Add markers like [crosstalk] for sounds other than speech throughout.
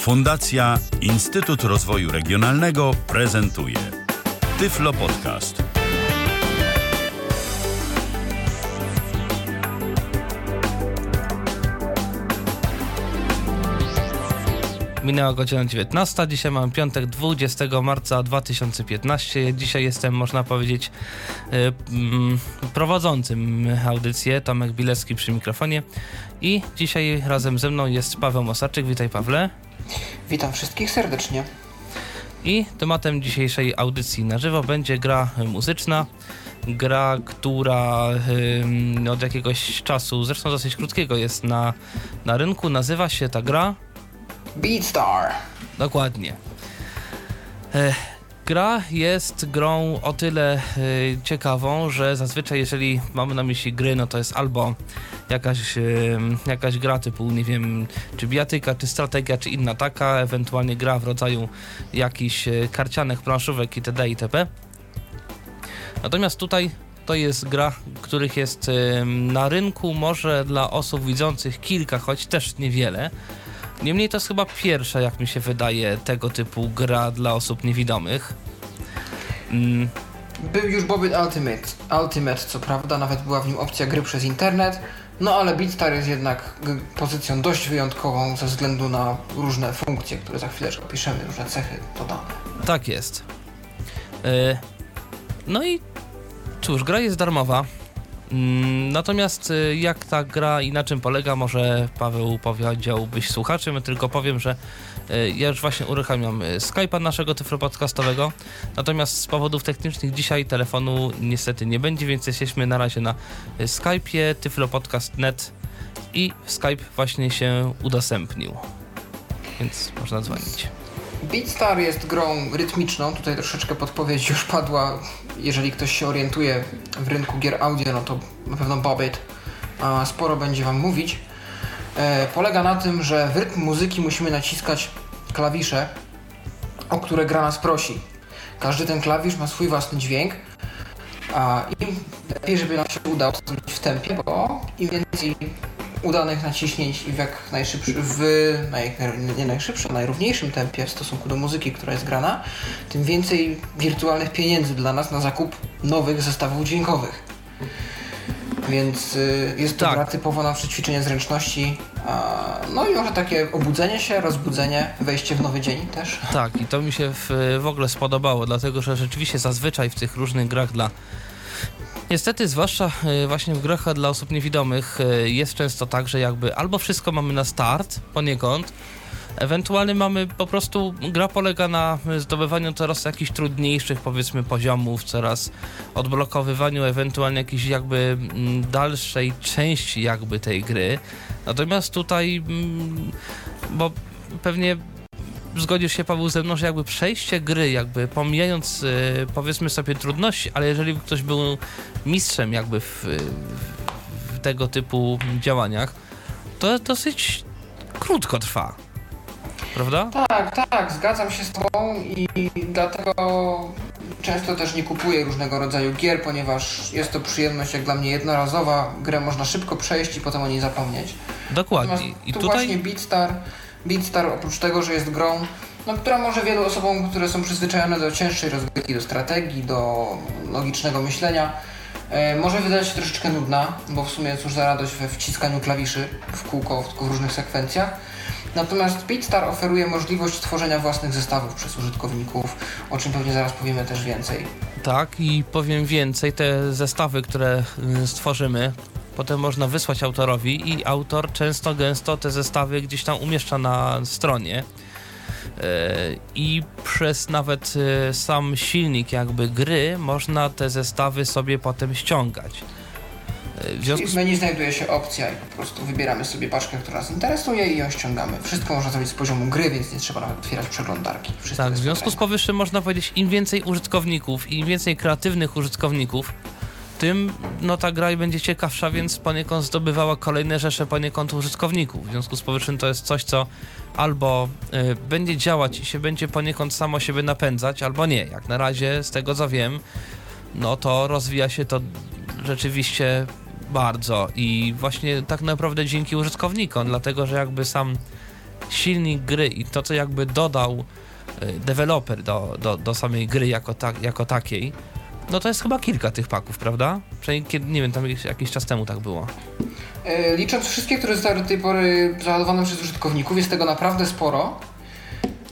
Fundacja Instytut Rozwoju Regionalnego prezentuje Tyflo Podcast. Minęła godzina 19. Dzisiaj mamy piątek 20 marca 2015. Dzisiaj jestem, można powiedzieć, y, mm, prowadzącym audycję. Tomek Bilecki przy mikrofonie. I dzisiaj razem ze mną jest Paweł Mosarczyk. Witaj, Pawle. Witam wszystkich serdecznie. I tematem dzisiejszej audycji na żywo będzie gra muzyczna. Gra, która y, od jakiegoś czasu, zresztą dosyć krótkiego, jest na, na rynku. Nazywa się ta gra Beatstar. Dokładnie. Gra jest grą o tyle e, ciekawą, że zazwyczaj jeżeli mamy na myśli gry, no to jest albo jakaś, jakaś gra typu, nie wiem, czy biatyka, czy strategia, czy inna taka, ewentualnie gra w rodzaju jakichś e, karcianek, planszówek itd. itp. Natomiast tutaj to jest gra, których jest na rynku może dla osób widzących kilka, choć też niewiele. Niemniej to jest chyba pierwsza, jak mi się wydaje, tego typu gra dla osób niewidomych. Mm. Był już Bobbit Ultimate, Ultimate, co prawda, nawet była w nim opcja gry przez internet, no ale Beatstar jest jednak pozycją dość wyjątkową ze względu na różne funkcje, które za chwileczkę opiszemy, różne cechy dodane. Tak jest. Yy, no i cóż, gra jest darmowa. Mm, natomiast y, jak ta gra i na czym polega, może Paweł powiedziałbyś słuchaczom, ja tylko powiem, że y, ja już właśnie uruchamiam y, Skype'a naszego Tyflo Podcastowego, natomiast z powodów technicznych dzisiaj telefonu niestety nie będzie, więc jesteśmy na razie na Skype'ie tyflopodcast.net i Skype właśnie się udostępnił, więc można dzwonić. Beatstar jest grą rytmiczną, tutaj troszeczkę podpowiedź już padła, jeżeli ktoś się orientuje w rynku gier audio, no to na pewno Bobbit sporo będzie Wam mówić. E, polega na tym, że w rytm muzyki musimy naciskać klawisze, o które gra nas prosi. Każdy ten klawisz ma swój własny dźwięk, im lepiej, żeby nam się udało w tempie, bo im więcej udanych naciśnięć i w jak najszybszy, w naj, nie najszybszym, najrówniejszym tempie w stosunku do muzyki, która jest grana, tym więcej wirtualnych pieniędzy dla nas na zakup nowych zestawów dźwiękowych. Więc y, jest to tak. gra typowo na przećwiczenie zręczności. A, no i może takie obudzenie się, rozbudzenie, wejście w nowy dzień też. Tak, i to mi się w, w ogóle spodobało, dlatego że rzeczywiście zazwyczaj w tych różnych grach dla Niestety, zwłaszcza e, właśnie w grach dla osób niewidomych e, jest często tak, że jakby albo wszystko mamy na start poniekąd, Ewentualnie mamy po prostu, gra polega na zdobywaniu coraz jakichś trudniejszych powiedzmy poziomów, coraz odblokowywaniu ewentualnie jakiejś jakby mm, dalszej części jakby tej gry. Natomiast tutaj, mm, bo pewnie zgodzisz się Paweł ze mną, że jakby przejście gry, jakby pomijając y, powiedzmy sobie trudności, ale jeżeli ktoś był mistrzem jakby w, w tego typu działaniach, to dosyć krótko trwa. Prawda? Tak, tak, zgadzam się z Tobą i dlatego często też nie kupuję różnego rodzaju gier, ponieważ jest to przyjemność jak dla mnie jednorazowa. Grę można szybko przejść i potem o niej zapomnieć. Dokładnie. I tu tutaj... właśnie Beatstar Beatstar oprócz tego, że jest grą, no, która może wielu osobom, które są przyzwyczajone do cięższej rozgrywki, do strategii, do logicznego myślenia, e, może wydać się troszeczkę nudna, bo w sumie cóż za radość we wciskaniu klawiszy w kółko, w, w różnych sekwencjach. Natomiast Beatstar oferuje możliwość tworzenia własnych zestawów przez użytkowników, o czym pewnie zaraz powiemy też więcej. Tak, i powiem więcej, te zestawy, które y, stworzymy, potem można wysłać autorowi i autor często gęsto te zestawy gdzieś tam umieszcza na stronie. E, I przez nawet e, sam silnik jakby gry można te zestawy sobie potem ściągać. E, w związku. W menu znajduje się opcja i po prostu wybieramy sobie paczkę, która nas interesuje i ją ściągamy. Wszystko można zrobić z poziomu gry, więc nie trzeba nawet otwierać przeglądarki. Wszystko tak, w związku z powyższym można powiedzieć, im więcej użytkowników, im więcej kreatywnych użytkowników, tym no ta gra będzie ciekawsza, więc poniekąd zdobywała kolejne rzesze poniekąd użytkowników. W związku z powyższym to jest coś, co albo y, będzie działać i się będzie poniekąd samo siebie napędzać, albo nie. Jak na razie, z tego co wiem, no to rozwija się to rzeczywiście bardzo i właśnie tak naprawdę dzięki użytkownikom, dlatego że jakby sam silnik gry i to, co jakby dodał y, deweloper do, do, do samej gry jako, ta, jako takiej, no to jest chyba kilka tych paków, prawda? Przynajmniej, nie wiem, tam jakiś, czas temu tak było. E, licząc wszystkie, które zostały do tej pory załadowane przez użytkowników, jest tego naprawdę sporo.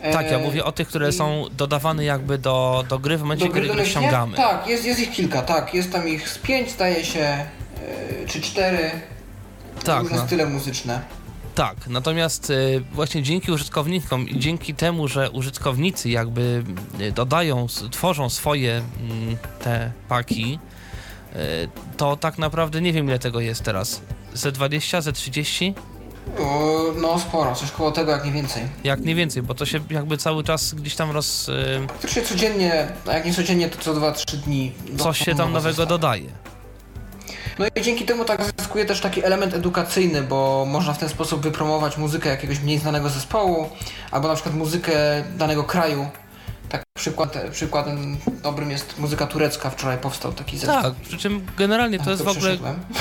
E, Tak, ja mówię o tych, które są dodawane jakby do, do gry w momencie, do gry kiedy domyślnie? ściągamy. Tak, jest, jest ich kilka, tak. Jest tam ich z pięć, zdaje się, e, czy cztery. Tak, Różne no. style muzyczne. Tak, natomiast y, właśnie dzięki użytkownikom i dzięki temu, że użytkownicy jakby y, dodają, tworzą swoje mm, te paki, y, to tak naprawdę nie wiem ile tego jest teraz. Ze 20, ze 30? O, no sporo, coś koło tego, jak nie więcej. Jak nie więcej, bo to się jakby cały czas gdzieś tam roz... Praktycznie codziennie, a jak nie codziennie, to co 2-3 dni. coś się tam nowo nowego zostaje. dodaje. No i dzięki temu tak zyskuje też taki element edukacyjny, bo można w ten sposób wypromować muzykę jakiegoś mniej znanego zespołu, albo na przykład muzykę danego kraju. Tak przykład, przykładem dobrym jest muzyka turecka, wczoraj powstał taki zespół. Tak, przy czym generalnie to Tak, jest w ogóle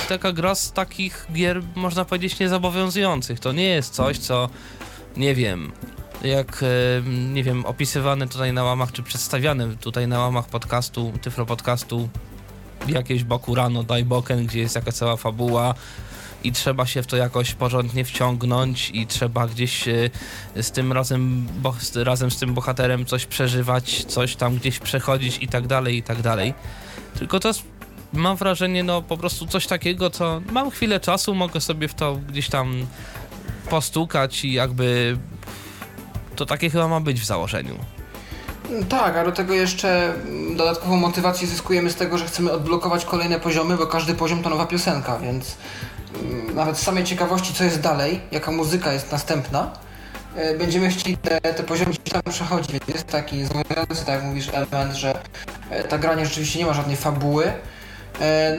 taka gra z takich gier, można powiedzieć, niezobowiązujących. To nie jest coś, co, nie wiem, jak, nie wiem, opisywane tutaj na łamach, czy przedstawiane tutaj na łamach podcastu, Tyflo podcastu, jakieś Boku Rano, Daj Boken, gdzie jest jakaś cała fabuła i trzeba się w to jakoś porządnie wciągnąć i trzeba gdzieś e, z tym razem, bo, razem z tym bohaterem coś przeżywać, coś tam gdzieś przechodzić i tak dalej, i tak dalej. Tylko to mam wrażenie, no po prostu coś takiego, co mam chwilę czasu, mogę sobie w to gdzieś tam postukać i jakby to takie chyba ma być w założeniu. Tak, a do tego jeszcze mm, dodatkową motywację zyskujemy z tego, że chcemy odblokować kolejne poziomy, bo każdy poziom to nowa piosenka, więc mm, nawet z samej ciekawości, co jest dalej, jaka muzyka jest następna, e, będziemy chcieli te, te poziomy tam przechodzić, więc jest taki zobowiązujący, tak jak mówisz, element, że e, ta gra nie rzeczywiście nie ma żadnej fabuły,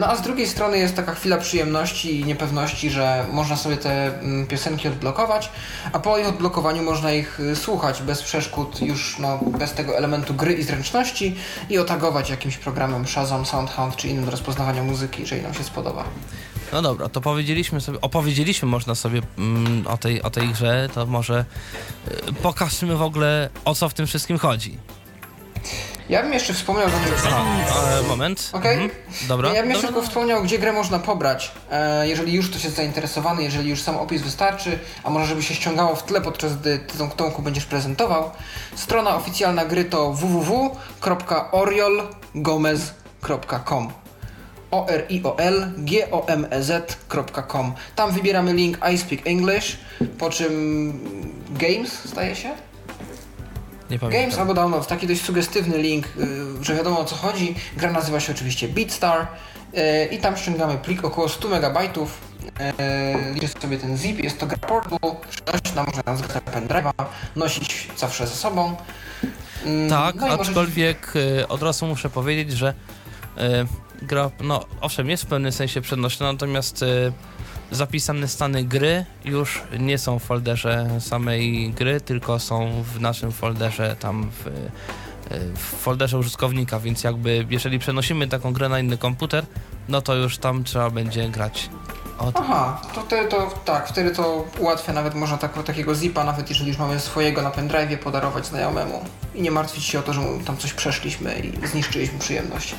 No a z drugiej strony jest taka chwila przyjemności i niepewności, że można sobie te mm, piosenki odblokować, a po ich odblokowaniu można ich y, słuchać bez przeszkód, już no, bez tego elementu gry i zręczności i otagować jakimś programem Shazam, Soundhound czy innym do rozpoznawania muzyki, jeżeli nam się spodoba. No dobra, to powiedzieliśmy sobie, opowiedzieliśmy można sobie mm, o, tej, o tej grze, to może y, pokażmy w ogóle o co w tym wszystkim chodzi. Ja bym jeszcze wspomniał, zanim... A, e, moment. Okej. Mhm. Dobra. Ja bym jeszcze tylko wspomniał, gdzie grę można pobrać, e, jeżeli już ktoś jest zainteresowany, jeżeli już sam opis wystarczy, a może żeby się ściągało w tle, podczas gdy ty tą Tomku będziesz prezentował. Strona oficjalna gry to www.oriolgomez.com o r i o l g o m e z.com. Tam wybieramy link I speak English, po czym Games staje się? Nie Games pamiętam. albo download, taki dość sugestywny link, y, że wiadomo o co chodzi. Gra nazywa się oczywiście BeatStar y, i tam ściągamy plik około 100 MB. Liczę sobie ten zip, jest to gra portable, przenośna, można na pendrive'a, nosić zawsze ze sobą. Mm, Tak, no i możecie- aczkolwiek y, od razu muszę powiedzieć, że gra, no owszem, jest w pewnym sensie przenośna, natomiast zapisane stany gry już nie są w folderze samej gry, tylko są w naszym folderze tam w, y, w folderze użytkownika, więc jakby jeżeli przenosimy taką grę na inny komputer, no to już tam trzeba będzie grać od Aha, to wtedy to tak, wtedy to ułatwia nawet można tak, takiego zipa, nawet jeżeli już mamy swojego na pendrive'ie, podarować znajomemu i nie martwić się o to, że mu tam coś przeszliśmy i zniszczyliśmy przyjemność.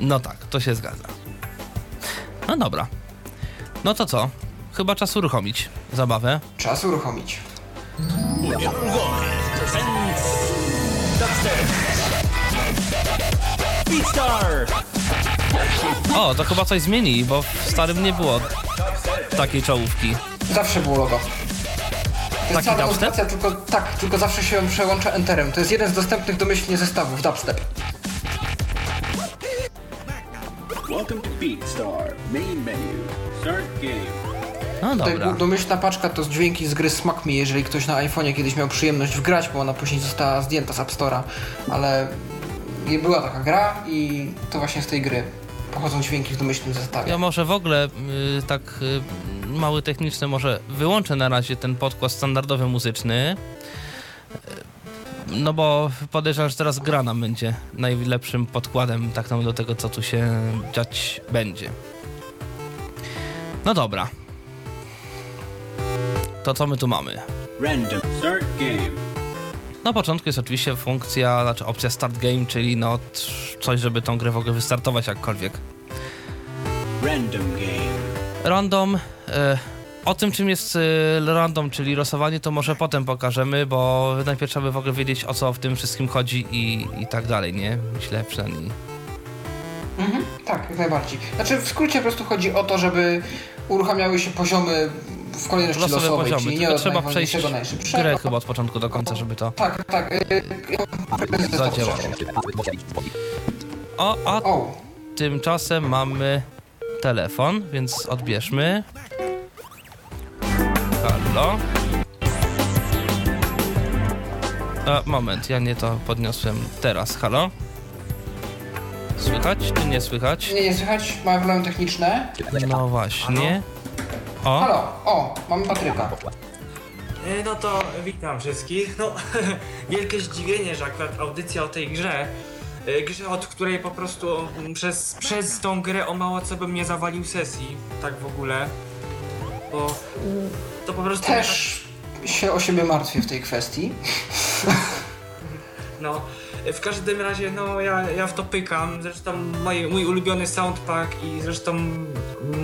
No tak, to się zgadza. No dobra. No to co? Chyba czas uruchomić zabawę. Czas uruchomić. O, to chyba coś zmieni, bo w starym nie było takiej czołówki. Zawsze było logo. To jest Taki cała dubstep? tylko tak, tylko zawsze się przełącza enterem. To jest jeden z dostępnych domyślnie zestawów, dubstep. Welcome to Beatstar. Main menu. Game. No dobra. domyślna paczka to dźwięki z gry Smack Me, jeżeli ktoś na iPhone'ie kiedyś miał przyjemność wgrać, bo ona później została zdjęta z App Store'a, ale była taka gra i to właśnie z tej gry pochodzą dźwięki w domyślnym zestawie. Ja może w ogóle y, tak y, mały techniczny, może wyłączę na razie ten podkład standardowy muzyczny. Y, No bo podejrzewam, że teraz gra nam będzie najlepszym podkładem tak nam do tego, co tu się dziać będzie. No dobra. To co my tu mamy? Random. Start game. Na początku jest oczywiście funkcja, znaczy opcja Start Game, czyli no coś, żeby tą grę w ogóle wystartować jakkolwiek. Random game. Random. E, o tym, czym jest e, random, czyli losowanie, to może potem pokażemy, bo najpierw trzeba by w ogóle wiedzieć, o co w tym wszystkim chodzi i, i tak dalej, nie? Myślę przynajmniej. Mhm, tak, jak najbardziej. Znaczy w skrócie po prostu chodzi o to, żeby uruchamiały się poziomy w kolejności Losowe losowej, poziomy, czyli nie od trzeba przejść grę chyba od początku do końca, żeby to Tak, tak. y, y, zadziałało. O, a O, tymczasem mamy telefon, więc odbierzmy. Halo. A, moment, ja nie to podniosłem teraz. Halo? Słychać czy nie słychać? nie, nie słychać, mamy problemy techniczne. No właśnie. O, Halo, o, mamy Patryka. E, No to witam wszystkich. No, [laughs] wielkie zdziwienie, że akurat audycja o tej grze, e, grze, od której po prostu mm, przez, przez tą grę o mało co bym nie zawalił sesji, tak w ogóle. Bo to po prostu. Też się o siebie martwię w tej kwestii. No, w każdym razie, no ja, ja w to pykam. Zresztą mój, mój ulubiony soundpack i zresztą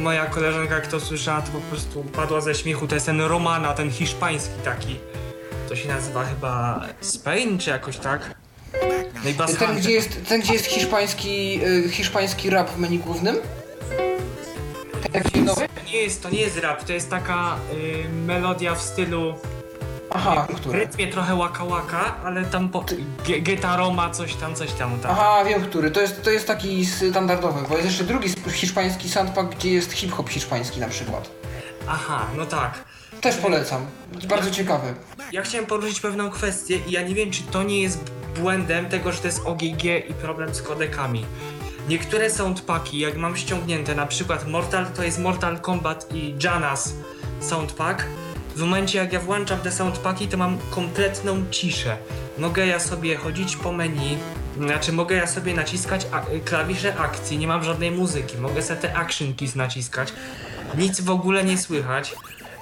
moja koleżanka, jak to słyszała, to po prostu padła ze śmiechu. To jest ten Romana, ten hiszpański taki. To się nazywa chyba Spain, czy jakoś tak? No i Bass Ten, gdzie jest, ten, gdzie jest hiszpański, y, hiszpański rap w menu głównym? Taki nowy? Nie jest, to nie jest rap, to jest taka y, melodia w stylu Aha, w który? rytmie trochę łaka łaka, ale tam po, ge, Getaroma, coś tam, coś tam, tak. Aha, wiem który. To jest, to jest taki standardowy, bo jest jeszcze drugi hiszpański soundpack, gdzie jest hip-hop hiszpański na przykład. Aha, no tak. Też polecam. Bardzo ciekawy. Ja chciałem poruszyć pewną kwestię i ja nie wiem, czy to nie jest błędem tego, że to jest OGG i problem z kodekami. Niektóre soundpacki, jak mam ściągnięte, na przykład Mortal, to jest Mortal Kombat i Janas soundpack, w momencie jak ja włączam te soundpacki, to mam kompletną ciszę. Mogę ja sobie chodzić po menu, znaczy mogę ja sobie naciskać klawisze akcji, nie mam żadnej muzyki, mogę sobie te action keys naciskać, nic w ogóle nie słychać.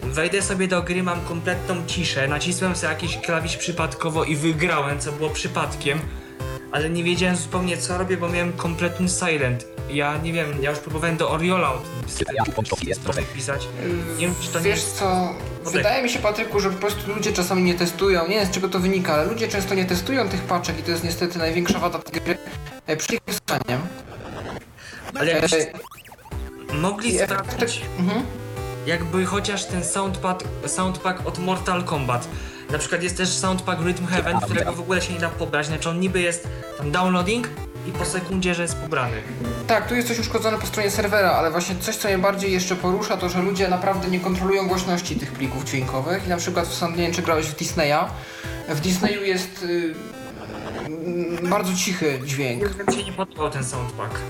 Wejdę sobie do gry, mam kompletną ciszę, nacisłem sobie jakiś klawisz przypadkowo i wygrałem, co było przypadkiem, ale nie wiedziałem zupełnie co robię, bo miałem kompletny silent. Ja nie wiem, ja już próbowałem do Oriola o tym sprawie pisać. Nie wiem, czy to nie Wiesz jest... co, wydaje mi się Patryku, że po prostu ludzie czasami nie testują, nie wiem z czego to wynika, ale ludzie często nie testują tych paczek i to jest niestety największa wada tej gry e, przed ich wystaniem. Ale jakbyś E, mogli e, sprawdzić, mhm. jakby chociaż ten soundpad, soundpack od Mortal Kombat. Na przykład jest też soundpack Rhythm Heaven, którego w ogóle się nie da pobrać, znaczy on niby jest tam downloading i po sekundzie, że jest pobrany. Tak, tu jest coś uszkodzone po stronie serwera, ale właśnie coś, co mnie bardziej jeszcze porusza, to że ludzie naprawdę nie kontrolują głośności tych plików dźwiękowych. I na przykład, w nie wiem, czy grałeś w Disneya. W Disneyu jest y, mm, bardzo cichy dźwięk. Mi się nie podobał ten soundpack.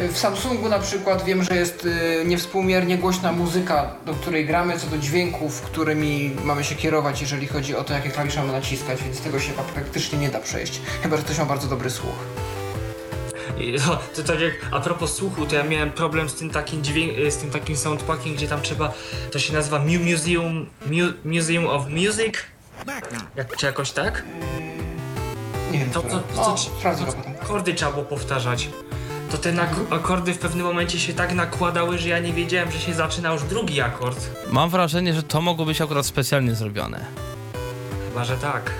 W Samsungu na przykład wiem, że jest y, niewspółmiernie głośna muzyka, do której gramy, co do dźwięków, którymi mamy się kierować, jeżeli chodzi o to, jakie klawisze mamy naciskać, więc tego się praktycznie nie da przejść. Chyba, że ktoś ma bardzo dobry słuch. To, to tak jak a propos słuchu, to ja miałem problem z tym takim dźwięk, z tym takim soundpackiem, gdzie tam trzeba, to się nazywa Mu Museum, Mu, Museum of Music? Jak, czy jakoś tak? Nie wiem, To, które. to, to, O, sprawdzę go potem. akordy trzeba było powtarzać. To te akordy w pewnym momencie się tak nakładały, że ja nie wiedziałem, że się zaczyna już drugi akord. mam wrażenie, że to mogło być akurat specjalnie zrobione. Chyba, że tak.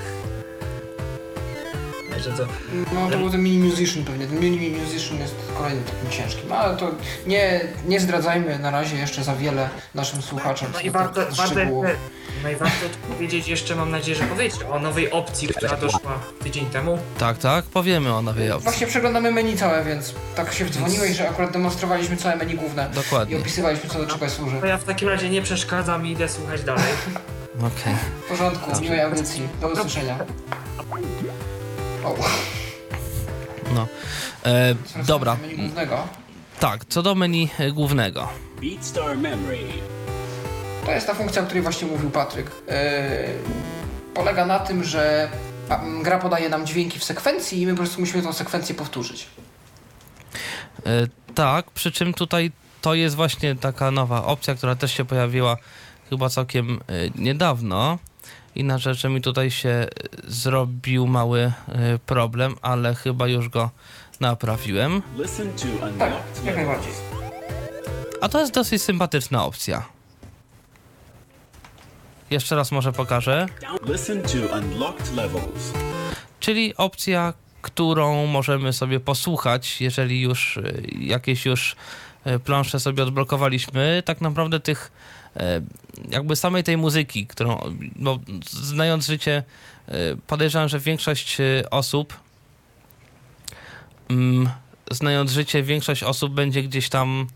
Że to... No to był ten mini musician pewnie. Ten mini musician jest kolejnym takim ciężkim, ale to nie, nie zdradzajmy na razie jeszcze za wiele naszym słuchaczom. No i warto, warto, no i warto powiedzieć jeszcze, mam nadzieję, że powiecie o nowej opcji, która doszła tydzień temu. Tak, tak, powiemy o nowej opcji. Właśnie przeglądamy meni całe, więc tak się wdzwoniłeś, że akurat demonstrowaliśmy całe menu główne Dokładnie. i opisywaliśmy co do czego służy. To ja w takim razie nie przeszkadzam i idę słuchać dalej. [laughs] Okej. W porządku, miłej audycji. Do usłyszenia. No. E, dobra, do menu głównego. tak, co do menu e, głównego. BeatStar Memory. To jest ta funkcja, o której właśnie mówił Patryk. Yy, polega na tym, że gra podaje nam dźwięki w sekwencji i my po prostu musimy tą sekwencję powtórzyć. E, tak, przy czym tutaj to jest właśnie taka nowa opcja, która też się pojawiła chyba całkiem e, niedawno. Inna rzecz, że mi tutaj się e, zrobił mały e, problem, ale chyba już go naprawiłem. Tak, jak najbardziej. A to jest dosyć sympatyczna opcja. Jeszcze raz może pokażę. Czyli opcja, którą możemy sobie posłuchać, jeżeli już e, jakieś już plansze sobie odblokowaliśmy. Tak naprawdę tych, jakby samej tej muzyki, którą, bo znając życie, e, podejrzewam, że większość e, osób, mm, znając życie, większość osób będzie gdzieś tam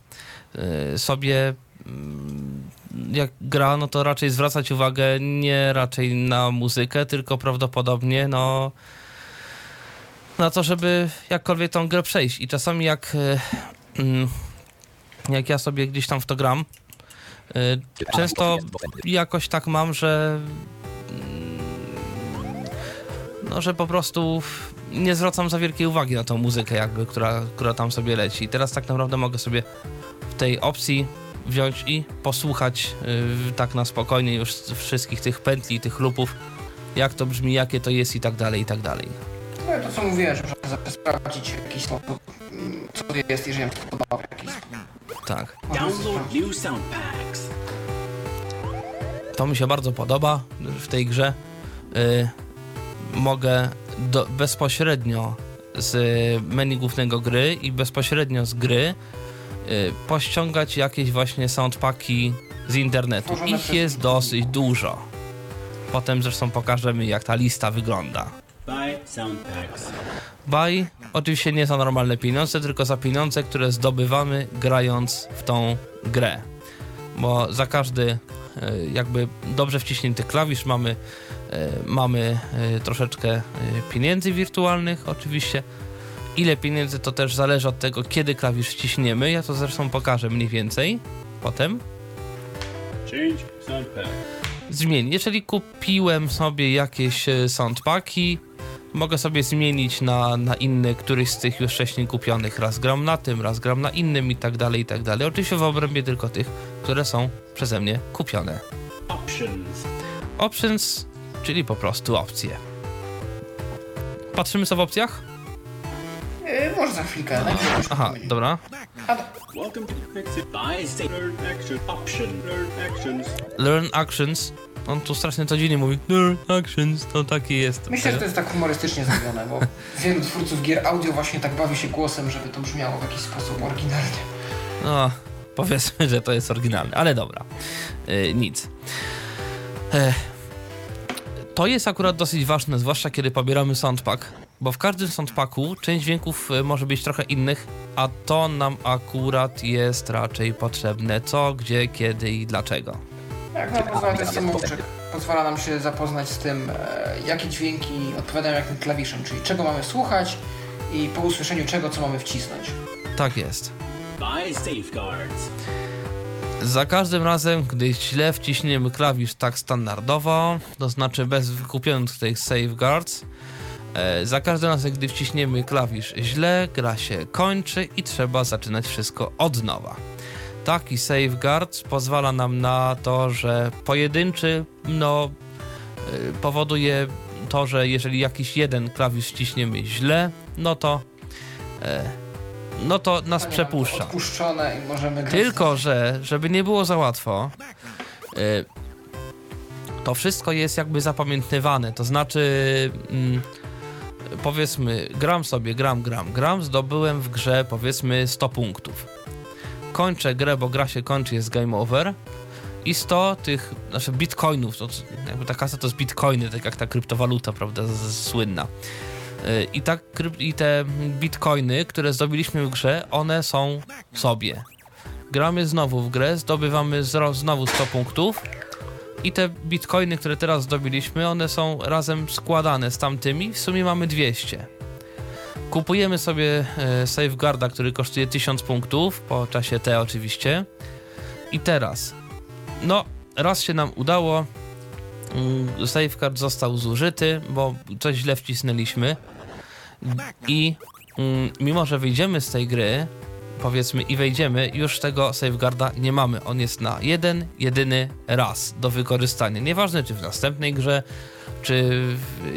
e, sobie mm, jak gra, no to raczej zwracać uwagę nie raczej na muzykę, tylko prawdopodobnie no na to, żeby jakkolwiek tą grę przejść. I czasami jak, e, mm, jak ja sobie gdzieś tam w to gram, e, często jakoś tak mam, że mm, no, że po prostu nie zwracam za wielkiej uwagi na tą muzykę jakby, która, która tam sobie leci. Teraz tak naprawdę mogę sobie w tej opcji wziąć i posłuchać y, tak na spokojnie już wszystkich tych pętli, tych lupów, jak to brzmi, jakie to jest i tak dalej, i tak dalej. No i to co mówiłem, że można sobie sprawdzić w jakiś sposób, mm, co to jest, jeżeli nam się podoba w jakiś sposób. Tak. Download new sound packs. To mi się bardzo podoba w tej grze. Y, mogę do, bezpośrednio z menu głównego gry i bezpośrednio z gry y, pościągać jakieś właśnie soundpacki z internetu. Ich jest dosyć dużo. Potem zresztą pokażemy, jak ta lista wygląda. Buy sound packs. Buy oczywiście nie za normalne pieniądze, tylko za pieniądze, które zdobywamy grając w tą grę. Bo za każdy e, jakby dobrze wciśnięty klawisz mamy, e, mamy e, troszeczkę pieniędzy wirtualnych oczywiście. Ile pieniędzy to też zależy od tego, kiedy klawisz wciśniemy. Ja to zresztą pokażę mniej więcej potem. Change sound pack. Zmień. Jeżeli kupiłem sobie jakieś soundpacki, mogę sobie zmienić na, na inny, któryś z tych już wcześniej kupionych. Raz gram na tym, raz gram na innym i tak dalej, i tak dalej. Oczywiście w obrębie tylko tych, które są przeze mnie kupione. Options. Options, czyli po prostu opcje. Patrzymy co w opcjach? Yy, może za chwilkę. Aha, dobra. Learn actions. Learn actions. On tu strasznie to dziwnie mówi. Learn actions, to taki jest. myślę, że to jest tak humorystycznie zrobione, bo [laughs] wielu twórców gier audio właśnie tak bawi się głosem, żeby to brzmiało w jakiś sposób oryginalnie. No, powiedzmy, że to jest oryginalne, ale dobra. Yy, nic. E, to jest akurat dosyć ważne, zwłaszcza kiedy pobieramy soundpack, bo w każdym soundpacku część dźwięków e, może być trochę innych, a to nam akurat jest raczej potrzebne. Co, gdzie, kiedy i dlaczego. Jak nam pozwala ten samouczek, pozwala nam się zapoznać z tym, e, jakie dźwięki odpowiadają jakim klawiszem, czyli czego mamy słuchać i po usłyszeniu czego, co mamy wcisnąć. Tak jest. Buy safeguards. Za każdym razem, gdy źle wciśniemy klawisz tak standardowo, to znaczy bez wykupionych tych safeguards, e, za każdym razem, gdy wciśniemy klawisz źle, gra się kończy i trzeba zaczynać wszystko od nowa. Taki safeguard pozwala nam na to, że pojedynczy, no, e, powoduje to, że jeżeli jakiś jeden klawisz wciśniemy źle, no to, e, no to nas to przepuszcza. Tylko, że żeby nie było za łatwo, y, to wszystko jest jakby zapamiętywane. To znaczy, mm, powiedzmy, gram sobie, gram, gram, gram, zdobyłem w grze powiedzmy 100 punktów. Kończę grę, bo gra się kończy, jest game over. I 100 tych, znaczy bitcoinów, to jakby ta kasa to jest bitcoiny, tak jak ta kryptowaluta, prawda, z, z, słynna. Y, I, kryp- I te bitcoiny, które zdobyliśmy w grze, one są sobie. Gramy znowu w grę, zdobywamy zro- znowu 100 punktów i te bitcoiny, które teraz zdobyliśmy, one są razem składane z tamtymi, w sumie mamy 200. Kupujemy sobie e, safeguarda, który kosztuje 1000 punktów, po czasie T oczywiście. I teraz, no, raz się nam udało, mm, safeguard został zużyty, bo coś źle wcisnęliśmy. I mm, mimo, że wyjdziemy z tej gry, powiedzmy i wejdziemy, już tego safeguarda nie mamy. On jest na jeden, jedyny raz do wykorzystania. Nieważne czy w następnej grze, czy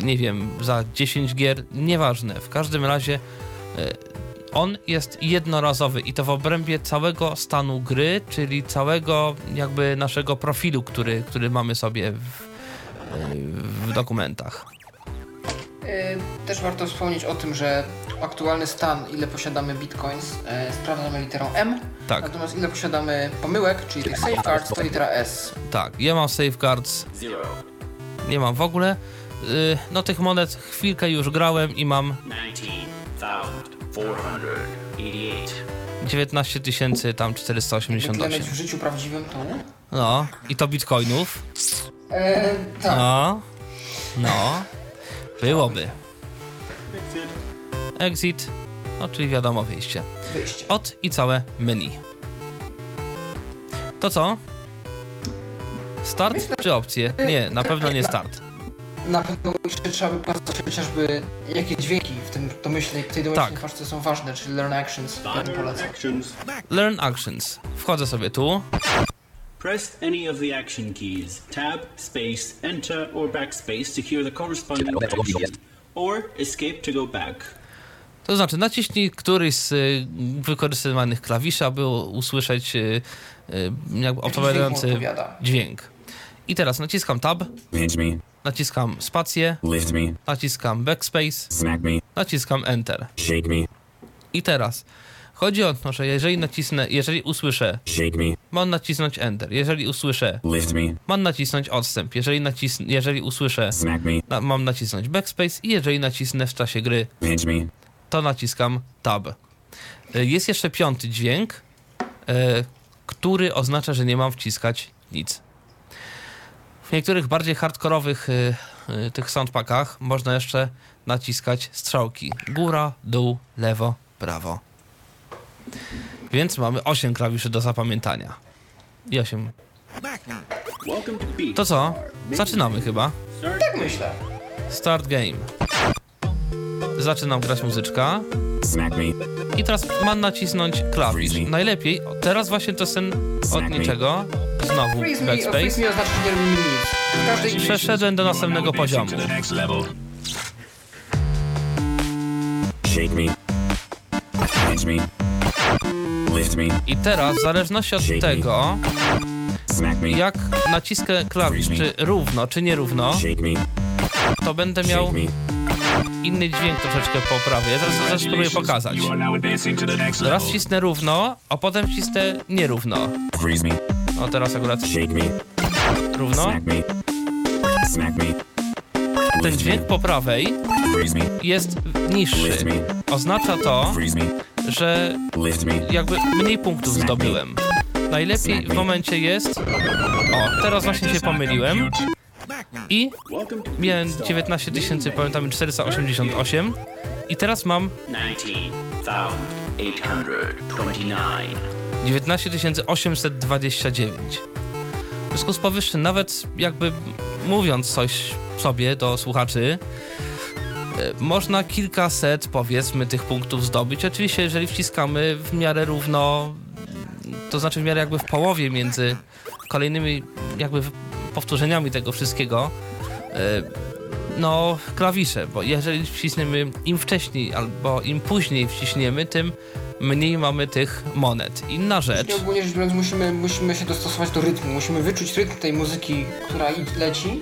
nie wiem, za 10 gier, nieważne. W każdym razie e, on jest jednorazowy i to w obrębie całego stanu gry, czyli całego jakby naszego profilu, który, który mamy sobie w, w dokumentach. Y, Też warto wspomnieć o tym, że aktualny stan, ile posiadamy bitcoins, e, sprawdzamy literą M, Tak, natomiast ile posiadamy pomyłek, czyli tych safeguards, to litera S. tak. Ja mam safeguards, Zero. nie mam w ogóle. Y, No tych monet chwilkę już grałem i mam 19,488. 19 tysięcy tam Jakby tyle mieć 488. w życiu prawdziwym, to... No, i to bitcoinów. E, tak. No, no, byłoby. Exit. Exit, no czyli wiadomo wyjście. Wyjście. Od i całe menu. To co? Start Myślę- czy opcje? Nie, na pewno nie start. Na pewno jeszcze trzeba by pokazać chociażby jakie dźwięki w tym domyślnej, w tej domyślnej Tak. są ważne, czyli learn actions. Polecał. actions. Learn actions. Wchodzę sobie tu. Press any of the action keys. Tab, space, enter, or backspace to hear the corresponding action. Or escape to go back. To znaczy, naciśnij któryś z y, wykorzystywanych klawiszy, aby usłyszeć y, y, jakby odpowiadający odpowiada? dźwięk. I teraz naciskam tab, naciskam spację, lift me, naciskam backspace, smack me, naciskam enter. shake me, I teraz chodzi o to, że jeżeli nacisnę, jeżeli usłyszę, shake me, mam nacisnąć enter. Jeżeli usłyszę, lift me, mam nacisnąć odstęp. Jeżeli, nacisnę, jeżeli usłyszę, smack me, na, mam nacisnąć backspace i jeżeli nacisnę w czasie gry, pinch me, to naciskam tab. Y, Jest jeszcze piąty dźwięk, y, który oznacza, że nie mam wciskać nic. W niektórych bardziej hardkorowych y, tych soundpackach można jeszcze naciskać strzałki. Góra, dół, lewo, prawo. Więc mamy 8 klawiszy do zapamiętania. I 8. Welcome to co? Zaczynamy chyba. Start Tak myślę. Start game. Zaczynam grać muzyczka. I teraz mam nacisnąć klawisz. Najlepiej, teraz właśnie to jest ten od niczego. Znowu backspace. Przeszedłem do następnego poziomu. shake me, pinch me, I teraz, w zależności od tego, jak naciskę klawisz, czy równo, czy nierówno, to będę miał inny dźwięk troszeczkę po prawej. Ja teraz, teraz spróbuję pokazać. Raz cisnę równo, a potem cisnę nierówno. O, teraz akurat równo. Ten dźwięk po prawej jest niższy. Oznacza to, że jakby mniej punktów zdobyłem. Najlepiej w momencie jest. O, teraz właśnie się pomyliłem. I miałem 19 tysięcy, pamiętam 488. I teraz mam 19,829. 19 829. W związku z powyższym, nawet jakby mówiąc coś sobie do słuchaczy, można kilkaset, powiedzmy, tych punktów zdobyć. Oczywiście, jeżeli wciskamy w miarę równo, to znaczy w miarę jakby w połowie między kolejnymi jakby powtórzeniami tego wszystkiego, e, no klawisze, bo jeżeli wcisniemy im wcześniej albo im później wciśniemy, tym mniej mamy tych monet. Inna rzecz. Nie ogólnie rzecz biorąc musimy, musimy się dostosować do rytmu, musimy wyczuć rytm tej muzyki, która leci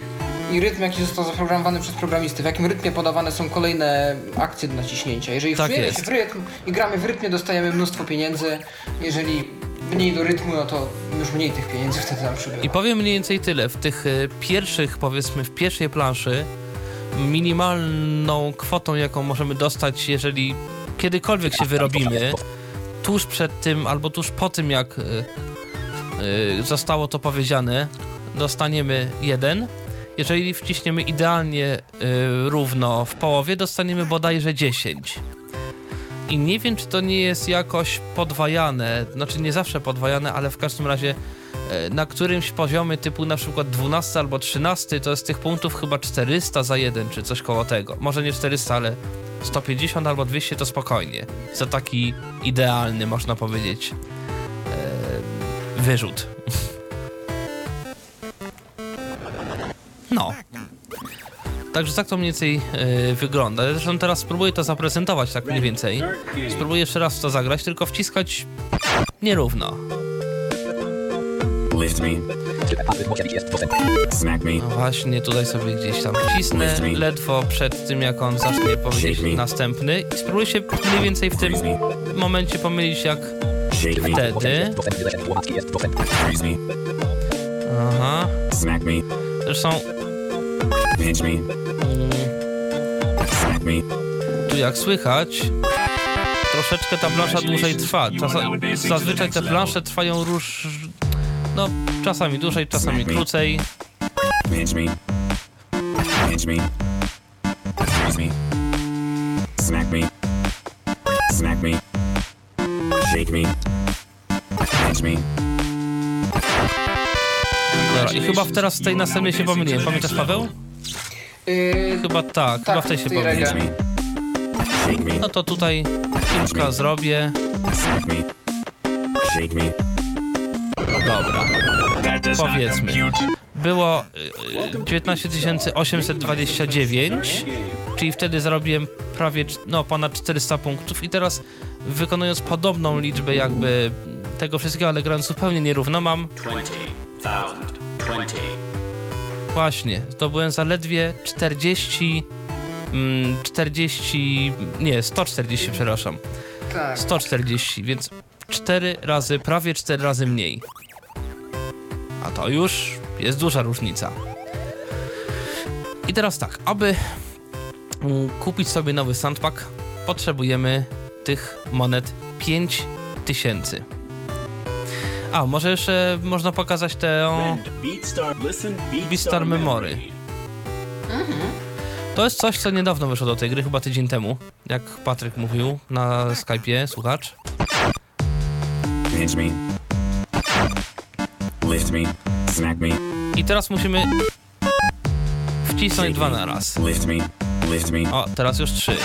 i rytm jaki został zaprogramowany przez programisty, w jakim rytmie podawane są kolejne akcje do naciśnięcia. Jeżeli Tak wczujemy się w rytm i gramy w rytmie, dostajemy mnóstwo pieniędzy, jeżeli mniej do rytmu, no to już mniej tych pieniędzy [laughs] wtedy nam przybywa. I powiem mniej więcej tyle. W tych y, pierwszych, powiedzmy, w pierwszej planszy minimalną kwotą, jaką możemy dostać, jeżeli kiedykolwiek się wyrobimy, tuż przed tym albo tuż po tym, jak y, y, zostało to powiedziane, dostaniemy jeden. Jeżeli wciśniemy idealnie y, równo w połowie, dostaniemy bodajże 10. I nie wiem, czy to nie jest jakoś podwajane, znaczy nie zawsze podwajane, ale w każdym razie e, na którymś poziomie typu na przykład 12 albo 13 to jest tych punktów chyba 400 za jeden, czy coś koło tego. Może nie 400, ale 150 albo 200 to spokojnie. Za taki idealny, można powiedzieć, e, wyrzut. No. Także tak to mniej więcej e, wygląda. Zresztą teraz spróbuję to zaprezentować tak mniej więcej. Spróbuję jeszcze raz to zagrać, tylko wciskać nierówno. No właśnie, tutaj sobie gdzieś tam wcisnę, ledwo przed tym jak on zacznie powiedzieć następny i spróbuję się mniej więcej w tym momencie pomylić jak wtedy. Aha. Zresztą Pinch me. Smack me. tu jak słychać, troszeczkę ta plansza dłużej trwa. Czasa, zazwyczaj te plansze trwają róż... No, czasami dłużej, czasami krócej. Pinch me. Pinch me. Freeze me. Smack me. Smack me. Shake me. Pinch me. Dobra, I chyba teraz w tej następnej się pomyliłem. Pamiętasz Paweł? Yy, Chyba tak, chyba w tej się pomyliłem. No to tutaj kilka zrobię. Dobra. Powiedzmy. Było y, y, 19 829, czyli wtedy zarobiłem prawie, no ponad 400 punktów i teraz wykonując podobną liczbę jakby tego wszystkiego, ale grając zupełnie nierówno, mam 20,000. 20. właśnie, zdobyłem zaledwie 40, mm, 40, nie, 140, przepraszam, tak. 140, więc 4 razy, prawie 4 razy mniej. A to już jest duża różnica. I teraz tak, aby mm, kupić sobie nowy sandpack, potrzebujemy tych monet 5000. A, może jeszcze można pokazać te... O, Rend Beatstar. Listen Beatstar, Beatstar Memory. to jest coś, co niedawno wyszło do tej gry, chyba tydzień temu, jak Patryk mówił na Skype'ie, słuchacz. Pinch me. Lift me. Smack me. I teraz musimy wcisnąć dwa na raz. Lift me. Lift me. O, teraz już trzy.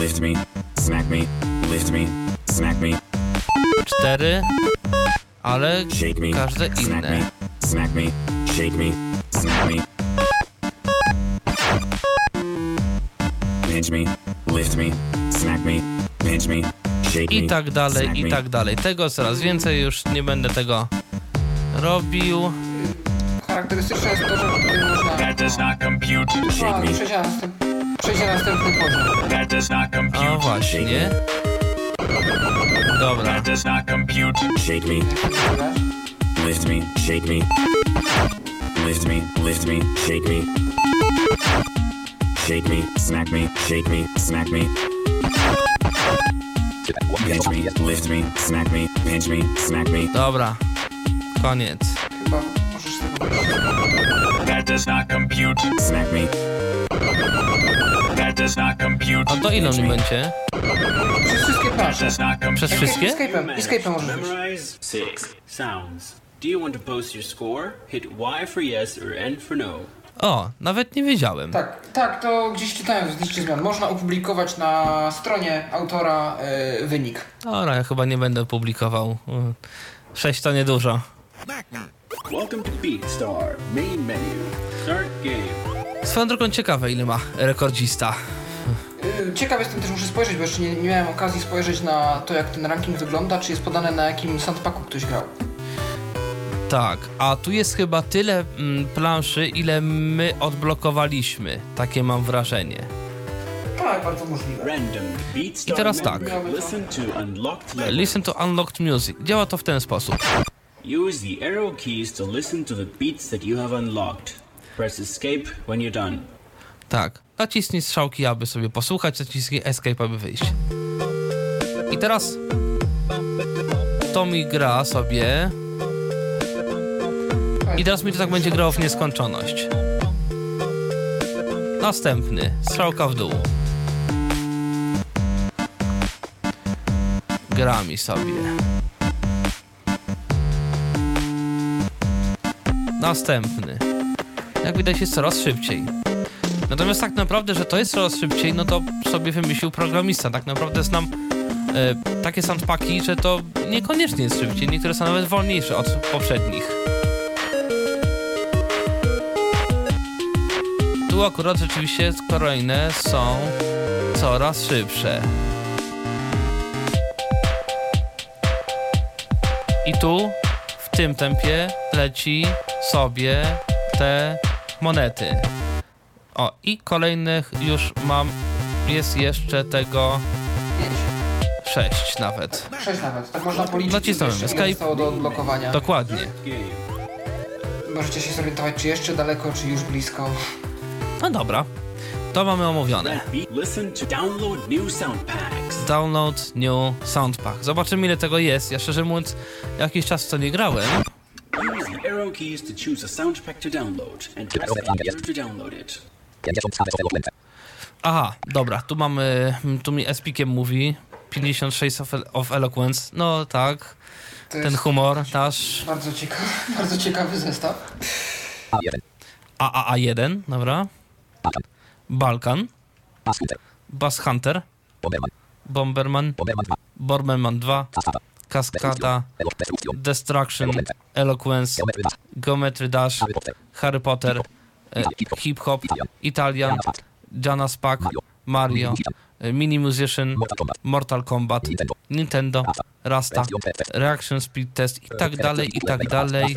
Lift me. Smack me. Lift me. Smack me. Cztery, ale Shake me. każde Smack inne. me. Smack me. Shake me. Smack me. Pinch me. Lift me. Smack me. Pinch me. Shake I tak dalej, i tak dalej. Tego coraz więcej, już nie będę tego robił. Charakterystyczne jest to, że można Shake a, me. przejść na, następny poziom. A właśnie. Dobra, does not compute. Shake me. Lift me. Shake me. Lift me. Lift me. Shake me. Shake me. Smack me. Shake me. Smack me. Pinch me. Lift me. Smack me. Pinch me. Smack me. dobra. Koniec. Chyba możesz tego Smack me. That does not compute. A to ile mi będzie? Przez wszystkie plansze. Przez wszystkie? Escape'em, escape'em możesz wyjść. Memorize six sounds. Do you want to post your score? Hit Y for yes or N for no. O, nawet nie wiedziałem. Tak, tak, to gdzieś czytałem w liście zmian. Można opublikować na stronie autora e, wynik. Dobra, ja chyba nie będę publikował. Sześć to niedużo. Welcome to Beatstar. Main menu. Start game. Swoją drogą ciekawe, ile ma rekordzista. E, Ciekaw jestem też, muszę spojrzeć, bo jeszcze nie, nie miałem okazji spojrzeć na to, jak ten ranking wygląda, czy jest podane na jakim sandpacku ktoś grał. Tak, a tu jest chyba tyle mm, planszy, ile my odblokowaliśmy. Takie mam wrażenie. Tak, bardzo możliwe. I teraz tak. Listen to unlocked levels. Listen to Unlocked Music. Działa to w ten sposób. Use the arrow keys to listen to the beats that you have unlocked. Press escape when you're done. Tak, naciśnij strzałki, aby sobie posłuchać, naciśnij Escape, aby wyjść. I teraz to mi gra sobie i teraz mi to tak będzie grało w nieskończoność. Następny, strzałka w dół. Gra mi sobie. następny. Jak widać jest coraz szybciej. Natomiast tak naprawdę, że to jest coraz szybciej, no to sobie wymyślił programista. Tak naprawdę znam e, takie soundpacki, że to niekoniecznie jest szybciej. Niektóre są nawet wolniejsze od poprzednich. Tu akurat rzeczywiście kolejne są coraz szybsze. I tu w tym tempie leci sobie te monety. O, i kolejnych już mam, jest jeszcze tego 6 nawet. 6 nawet, tak można policzyć. Nacisnąłem zostało do odblokowania. Dokładnie. Możecie się zorientować, czy jeszcze daleko, czy już blisko. No dobra, to mamy omówione. Download new sound packs. Download New Soundpack. Zobaczymy ile tego jest. Ja szczerze mówiąc jakiś czas w to nie grałem. Use the arrow keys to choose a sound pack to download and press enter to download it. Aha, dobra, tu mamy, tu mi Espikiem mówi 56 of, of Eloquence. No tak, To ten humor nasz. Bardzo ciekawy, [laughs] bardzo ciekawy zestaw. AAA1, dobra. Balkan, Bass Hunter, Bomberman, Bomberman. 2, Kaskada, Destruction, Eloquence, Geometry Dash, Harry Potter, e, Hip Hop, Italian, Jana Spack, Mario, e, Mini Musician, Mortal Kombat, Nintendo, Rasta, Reaction Speed Test i tak dalej, i tak dalej.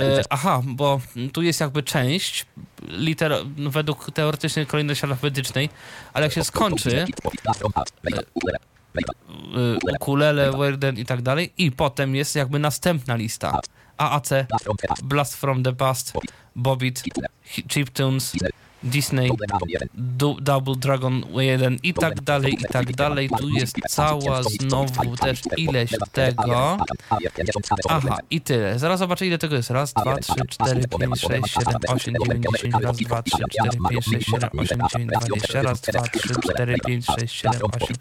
E, aha, bo tu jest jakby część liter według teoretycznej kolejności alfabetycznej, ale jak się skończy y, ukulele, Werden i tak dalej i potem jest jakby następna lista. AAC, Blast from the Past, Bobit, Hi- Chiptunes, Disney, Double Dragon 1 i tak dalej, i tak dalej. Tu jest cała znowu też ileś tego. Aha, i tyle. Zaraz zobaczę ile tego jest. Raz, dwa, trzy, cztery, pięć, sześć, siedem, osiem, dziewięć, dziesięć. Raz, dwa, trzy, cztery, pięć, sześć, siedem, osiem, dziewięć, dwadzieścia. Raz, dwa, trzy, cztery, pięć, sześć, siedem, osiem,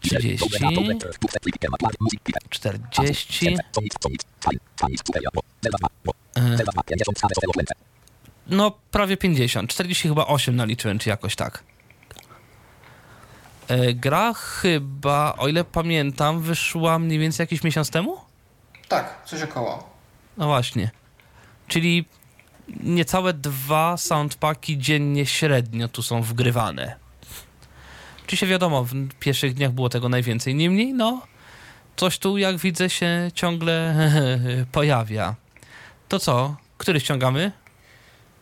trzydzieści, czterdzieści. No, prawie 50. 40 chyba 8 naliczyłem, czy jakoś tak. E, gra chyba, o ile pamiętam, wyszła mniej więcej jakiś miesiąc temu? Tak, coś około. No właśnie. Czyli niecałe dwa soundpacki dziennie średnio tu są wgrywane. Oczywiście wiadomo, w pierwszych dniach było tego najwięcej. Niemniej, no, coś tu, jak widzę, się ciągle [laughs] pojawia. To co? Który ściągamy?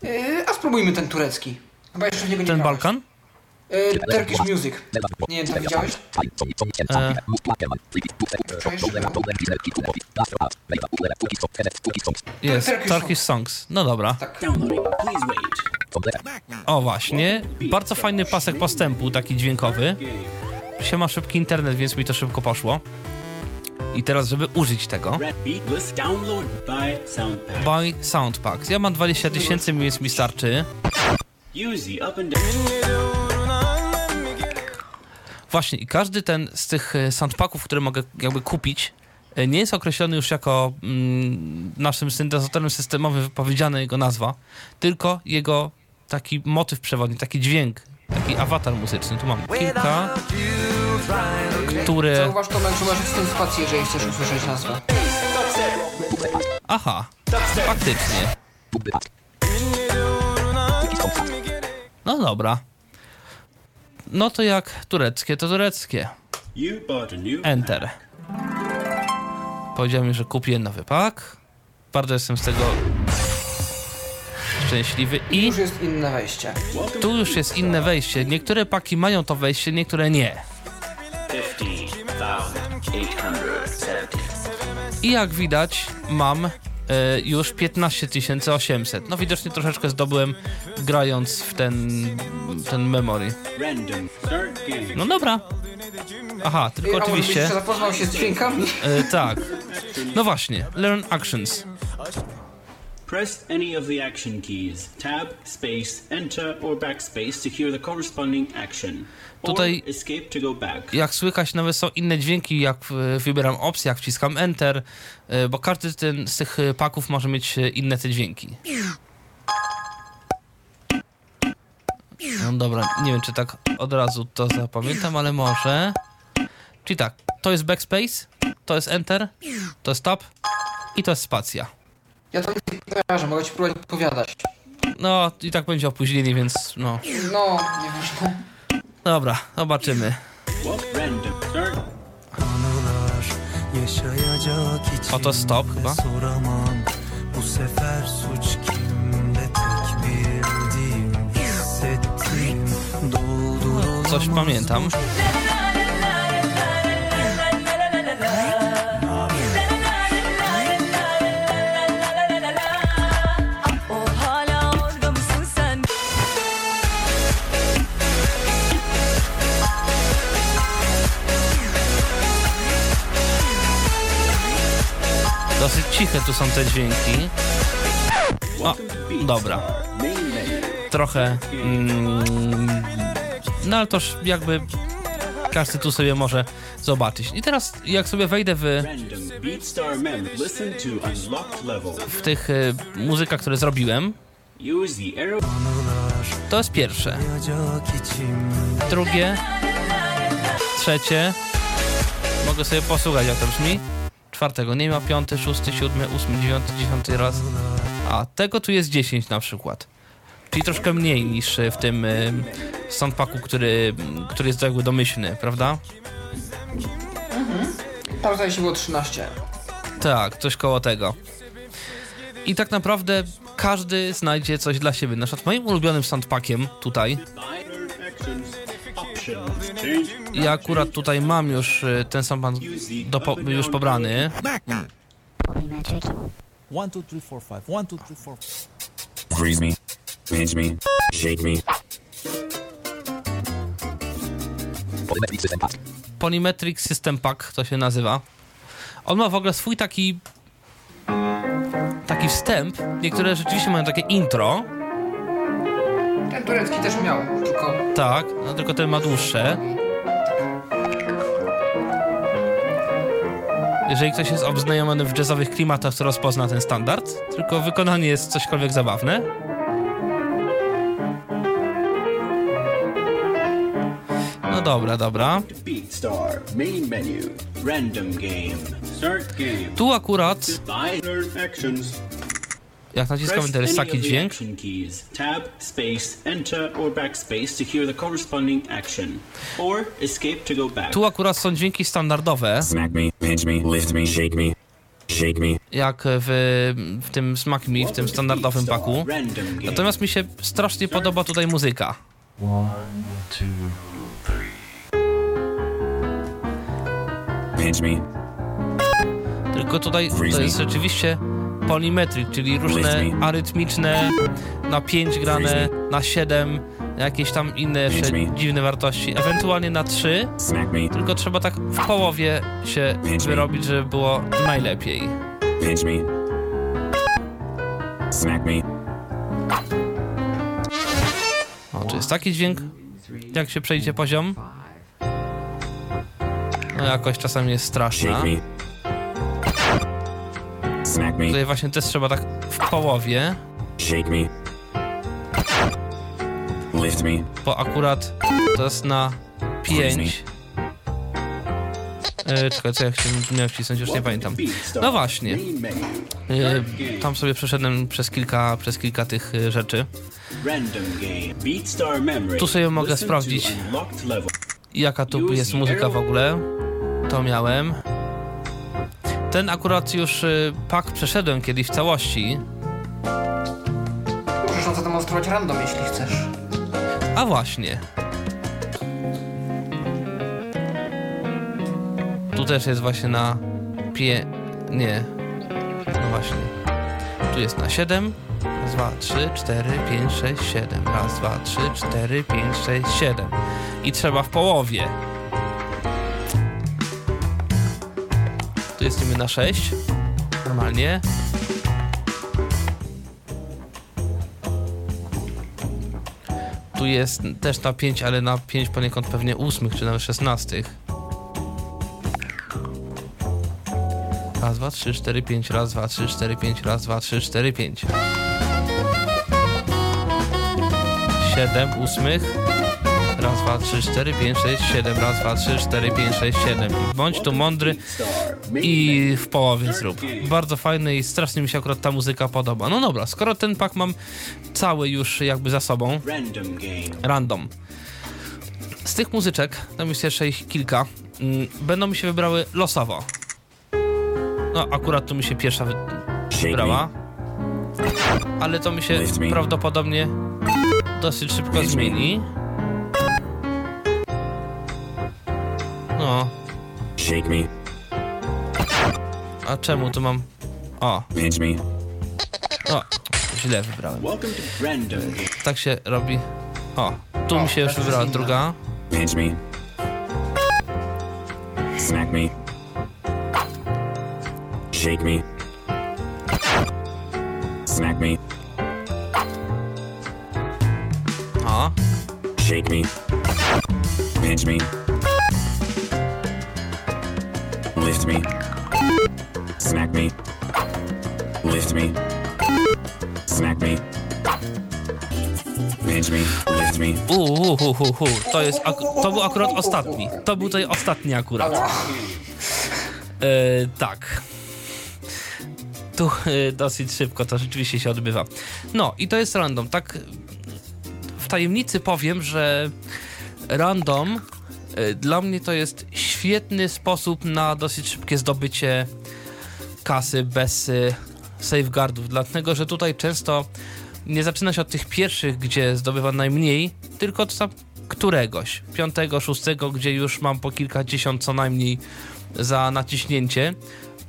Yy, a spróbujmy ten turecki. Chyba jeszcze w niego nie Ten grałeś. Balkan? Yy, Turkish Music. Nie wiem, tam widziałeś? E, jest, Turkish Turkish Songs. No dobra. Tak. O właśnie, bardzo fajny pasek postępu, taki dźwiękowy. Się ma szybki internet, więc mi to szybko poszło. I teraz, żeby użyć tego, by soundpacks. Ja mam 20 tysięcy, więc mi starczy. Właśnie, i każdy ten z tych e, soundpacków, które mogę jakby kupić, e, nie jest określony już jako mm, naszym syntezatorem systemowym wypowiedziana jego nazwa, tylko jego taki motyw przewodni, taki dźwięk, taki awatar muzyczny. Tu mam kilka, które... Zauważ Tomek, że masz w tym spację, jeżeli chcesz usłyszeć nazwę. Aha, faktycznie. No dobra. No to jak tureckie, to tureckie. Enter. Powiedział mi, że kupię nowy pak. Bardzo jestem z tego szczęśliwy. I Już jest inne wejście. tu już jest inne wejście. Niektóre paki mają to wejście, niektóre nie. 50,870. I jak widać, mam e, już 15 800. No widocznie troszeczkę zdobyłem grając w ten, ten memory. No dobra. Aha, tylko Ej, oczywiście. zapoznał się z dźwiękami? E, tak. No właśnie, learn actions. Press any of the action keys Tab, Space, Enter, or Backspace to hear the corresponding action. Tutaj- escape to go back. Jak słychać, nawet są inne dźwięki, jak wybieram opcję, jak wciskam Enter, e, bo każdy ten, z tych e, paków może mieć e, inne te dźwięki. No dobra, nie wiem, czy tak od razu to zapamiętam, ale może. Czyli tak, to jest backspace, to jest Enter, to jest tab i to jest spacja. Ja kojarzę, mogę ci próbować odpowiadać. No i tak będzie opóźnienie, więc no. No, nieważne. Dobra, zobaczymy. Oto stop chyba. soramam Bu sefer suç kimde tek bildiğim Hissettiğim doldur Coś pamiętam. Dosyć ciche tu są te dźwięki. O, dobra. Trochę. Mm, no ale toż jakby każdy tu sobie może zobaczyć. I teraz jak sobie wejdę w, w tych y, muzykach, które zrobiłem, to jest pierwsze. Drugie. Trzecie. Mogę sobie posłuchać jak to brzmi. Czwartego nie ma. Piąty, szósty, siódmy, ósmy, dziewiąty, dziesiąty raz. A tego tu jest 10 na przykład. Czyli troszkę mniej niż w tym y, soundpacku, który, który jest jakby domyślny, prawda? Tam zdaje się było 13. Tak, coś koło tego. I tak naprawdę każdy znajdzie coś dla siebie. Na przykład moim ulubionym soundpackiem tutaj, Ja akurat tutaj mam już y, ten soundpack do, po, już pobrany. One, two, three, four, five. One, two, three, four. Freeze me. Pinch me. Shake me. Polymetric System Pack to się nazywa. On ma w ogóle swój taki taki wstęp. Niektóre rzeczywiście mają takie intro, Ten turecki też miał, tak, no tylko ten ma dłuższe. Jeżeli ktoś jest obznajomiony w jazzowych klimatach, to rozpozna ten standard, tylko wykonanie jest cośkolwiek zabawne. No dobra, dobra. Tu akurat. Jak naciskam Press Enter, jest any taki of the dźwięk. action keys. Tab, space, enter, or backspace to hear the corresponding action. Or escape to go back. Tu akurat są dźwięki standardowe, Smack me. Pinch me. Lift me. Shake me. Shake me. jak w, w tym Smack Me, w tym standardowym paku. Natomiast mi się strasznie podoba tutaj muzyka. Pinch me. Tylko tutaj to jest rzeczywiście polymetric, czyli różne arytmiczne na 5 grane, na 7, jakieś tam inne jeszcze dziwne wartości, ewentualnie na 3. Smack me. Tylko trzeba tak w połowie się wyrobić, żeby było najlepiej. O, czy jest taki dźwięk, jak się przejdzie poziom? No jakoś czasami jest straszna. Tutaj właśnie też trzeba tak w połowie, Shake me. Lift me. bo akurat to jest na 5. E, czekaj, co ja chciałem miałem wcisnąć, już nie pamiętam. No właśnie. E, tam sobie przeszedłem przez kilka, przez kilka tych e, rzeczy. Tu sobie mogę sprawdzić. Jaka tu jest muzyka w ogóle. To miałem. Ten akurat już y, pak przeszedłem kiedyś w całości. możesz nam zademonstrować random, jeśli chcesz. A właśnie. Tu też jest właśnie na pie... Nie. No właśnie. Tu jest na 7. Raz, dwa, trzy, cztery, pięć, sześć, siedem. Raz, dwa, trzy, cztery, pięć, sześć, siedem. I trzeba w połowie. Przesuniemy na 6. Normalnie. Tu jest też na 5, ale na 5 poniekąd pewnie 8 czy nawet 16. Raz, dwa, trzy, cztery, pięć, raz, dwa, trzy, cztery, pięć, raz, dwa, trzy, cztery, pięć. Siedem ósmych. Raz, dwa, trzy, cztery, pięć, sześć, siedem. Raz, dwa, trzy, cztery, pięć, sześć, siedem. I bądź tu mądry i w połowie zrób. Bardzo fajny i strasznie mi się akurat ta muzyka podoba. No dobra, skoro ten pak mam cały już jakby za sobą, Random. Z tych muzyczek, tam jest jeszcze ich kilka, mm, będą mi się wybrały losowo. No, akurat tu mi się pierwsza wy- wybrała. Ale to mi się prawdopodobnie dosyć szybko zmieni. No, Shake me. a czemu tu mam... O, Pinch me. o, źle wybrałem. Welcome to Game. Tak się robi. O, tu O, mi się już jest wybrała druga. Pinch me. Smack me. Shake me. Smack me. O, Shake me. Pinch me. Lift me. Smack me. Lift me. Smack me. Pinch me. Lift me. Uhuhuhuhu, to jest, to był akurat ostatni. To był tutaj ostatni akurat. E, tak. Tu e, dosyć szybko to rzeczywiście się odbywa. No i to jest random. Tak w tajemnicy powiem, że random dla mnie to jest świetny sposób na dosyć szybkie zdobycie kasy bez e, safeguardów, dlatego że tutaj często nie zaczyna się od tych pierwszych, gdzie zdobywa najmniej, tylko od tam któregoś, piątego, szóstego, gdzie już mam po kilkadziesiąt co najmniej za naciśnięcie.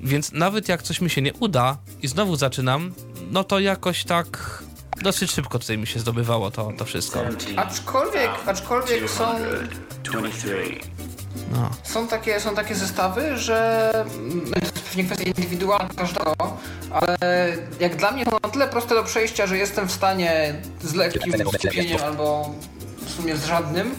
Więc nawet jak coś mi się nie uda i znowu zaczynam, no to jakoś tak dosyć szybko tutaj mi się zdobywało to, to wszystko. Aczkolwiek, aczkolwiek są, 23. No. są, takie, są takie zestawy, że mm, to jest pewnie kwestia indywidualna każdego, ale jak dla mnie to na tyle proste do przejścia, że jestem w stanie z lekkim skupieniem albo w sumie z żadnym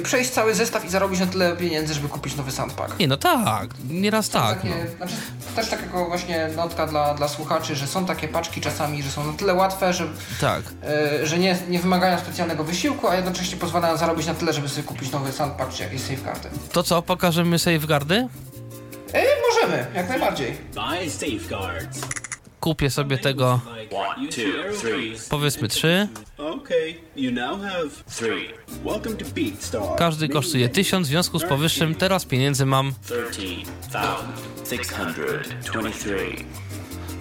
przejść cały zestaw i zarobić na tyle pieniędzy, żeby kupić nowy sandpack. Nie, no tak, nieraz tak. No. Takie, znaczy, też takiego właśnie notka dla, dla słuchaczy, że są takie paczki czasami, że są na tyle łatwe, że, Tak. y, że nie, nie wymagają specjalnego wysiłku, a jednocześnie pozwalają zarobić na tyle, żeby sobie kupić nowy sandpack czy jakieś safeguardy. To co, pokażemy safeguardy? Y, możemy, jak najbardziej. Buy safeguards. Kupię sobie tego, keys. powiedzmy trzy. Każdy kosztuje 1000, w związku z powyższym teraz pieniędzy mam 13,623.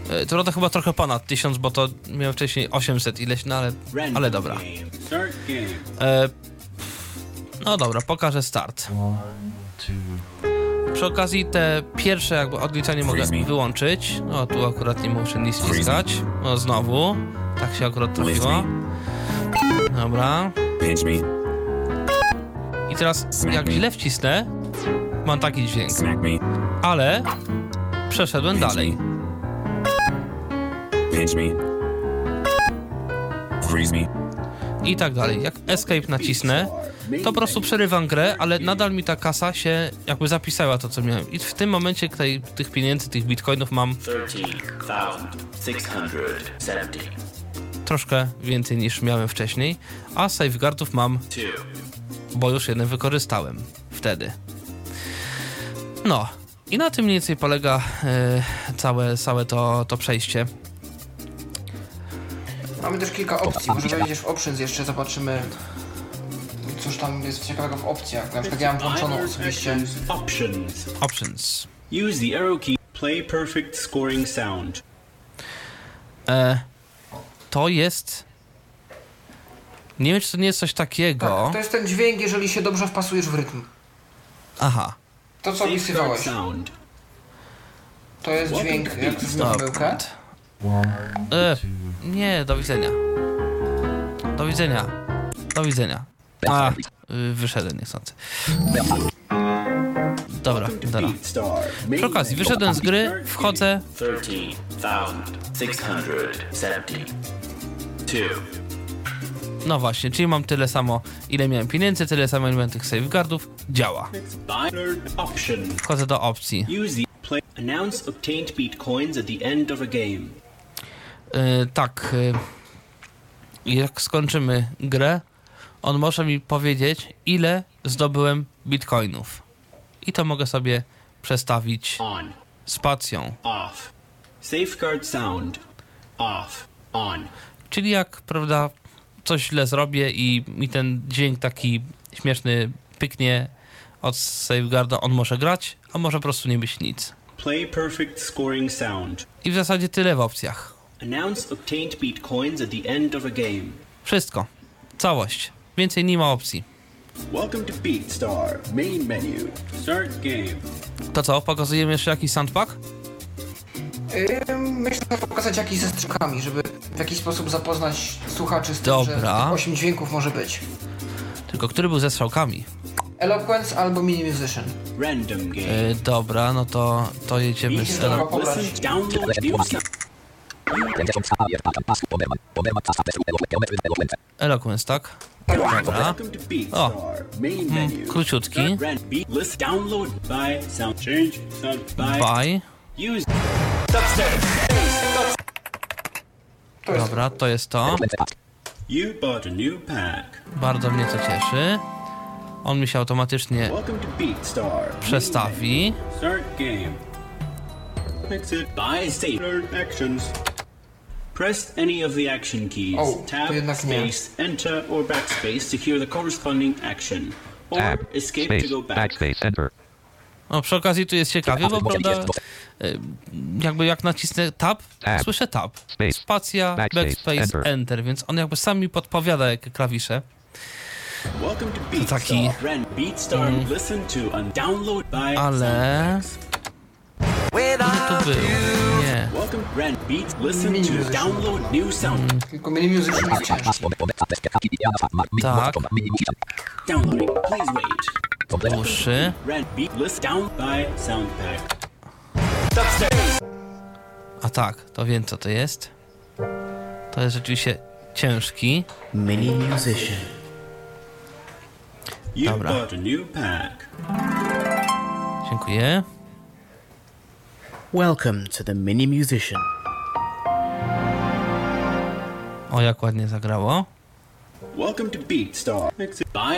E, To to chyba trochę ponad 1000, bo to miałem wcześniej 800 ileś, no ale, ale dobra. E, no dobra, pokażę start. Przy okazji te pierwsze jakby odliczanie mogę wyłączyć. No tu akurat nie muszę nic ściskać. No znowu. Tak się akurat trafiło. Dobra. I teraz jak źle wcisnę, mam taki dźwięk. Ale przeszedłem dalej. I tak dalej. Jak escape nacisnę, to po prostu przerywam grę, ale nadal mi ta kasa się jakby zapisała to, co miałem. I w tym momencie tej, tych pieniędzy, tych bitcoinów mam 13,670. troszkę więcej niż miałem wcześniej, a safeguardów mam, bo już jeden wykorzystałem wtedy. No, i na tym mniej więcej polega e, całe, całe to, to przejście. Mamy też kilka opcji, może wejdziesz w options jeszcze, zobaczymy cóż tam jest ciekawego w opcjach. Na przykład ja mam włączoną osobiście options. Options. Use the arrow key. Play perfect scoring sound. E, to jest... Nie wiem, czy to nie jest coś takiego... Tak, to jest ten dźwięk, jeżeli się dobrze wpasujesz w rytm. Aha. To co opisywałeś, sound. to jest dźwięk jak zrobimy pomyłkę. E, nie, do widzenia. Do widzenia. Do widzenia. A, y, wyszedłem niechcący. Dobra, dobra. Przy okazji, wyszedłem z gry, wchodzę, 13,672. No właśnie, czyli mam tyle samo, ile miałem pieniędzy, tyle samo, ile miałem tych safeguardów. Działa. Wchodzę do opcji. Use the play announce obtained beat coins at the end of a game. Yy, tak, yy, jak skończymy grę, on może mi powiedzieć, ile zdobyłem bitcoinów. I to mogę sobie przestawić On. spacją. Off. Safeguard sound. Off. On. Czyli jak, prawda, coś źle zrobię i mi ten dźwięk taki śmieszny pyknie od safeguarda, on może grać, a może po prostu nie być nic. Play perfect scoring sound. I w zasadzie tyle w opcjach. Announce obtained beat coins at the end of a game. Wszystko. Całość. Więcej nie ma opcji. Welcome to BeatStar. Main menu. Start game. To co, pokazujemy jeszcze jakiś soundpack? Yy, myślę, że pokazać jakiś ze strzykami, żeby w jakiś sposób zapoznać słuchaczy z tym, że Dobra. tych 8 dźwięków może być. Tylko który był ze strzałkami? Eloquence albo Mini Musician. Random game. Yy, dobra, no to, to jedziemy z Dobra, elo- pobrać. Listen, download new sound. Eloquence, tak? Dobra. Main menu. króciutki. Jest Dobra, to jest to. Bardzo mnie to cieszy. On mi się automatycznie przestawi. Press any of the action keys. Oh, to Tab, space, enter, or backspace to hear the corresponding action. Or Tab, escape space, to go back. backspace, enter. No, przy okazji tu jest ciekawie, bo prawda, y, jakby jak nacisnę tab, Tab, słyszę tab, space, spacja, backspace, enter. enter, więc on jakby sam mi podpowiada jakie klawisze. Welcome to taki- Run BeatStar. To był, nie. Mini sound. tylko Mini jest ciężki. Tak, Downloading. Please wait. dłuższy. Rand Beat. List down by sound pack. A tak, to wiem co to jest. To jest rzeczywiście ciężki. Mini musician. Dobra. Dziękuję. Welcome to the Mini Musician. O, jak ładnie zagrało. Welcome to BeatStar.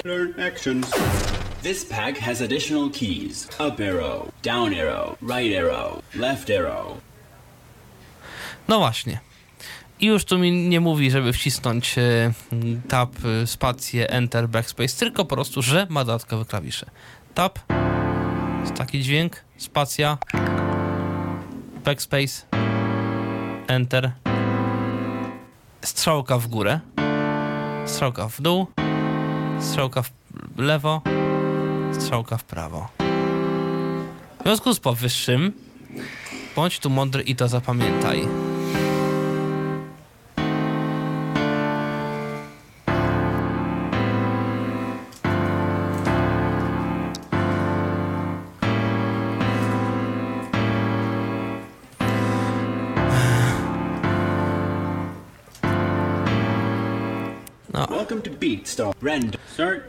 Learn actions. This pack has additional keys. Up arrow, down arrow, right arrow, left arrow. No właśnie. I już tu mi nie mówi, żeby wcisnąć e, tab, e, spację, enter, backspace, tylko po prostu, że ma dodatkowe klawisze. Tab, taki dźwięk, spacja, backspace, enter, strzałka w górę, strzałka w dół, strzałka w lewo, strzałka w prawo. W związku z powyższym, bądź tu mądry i to zapamiętaj.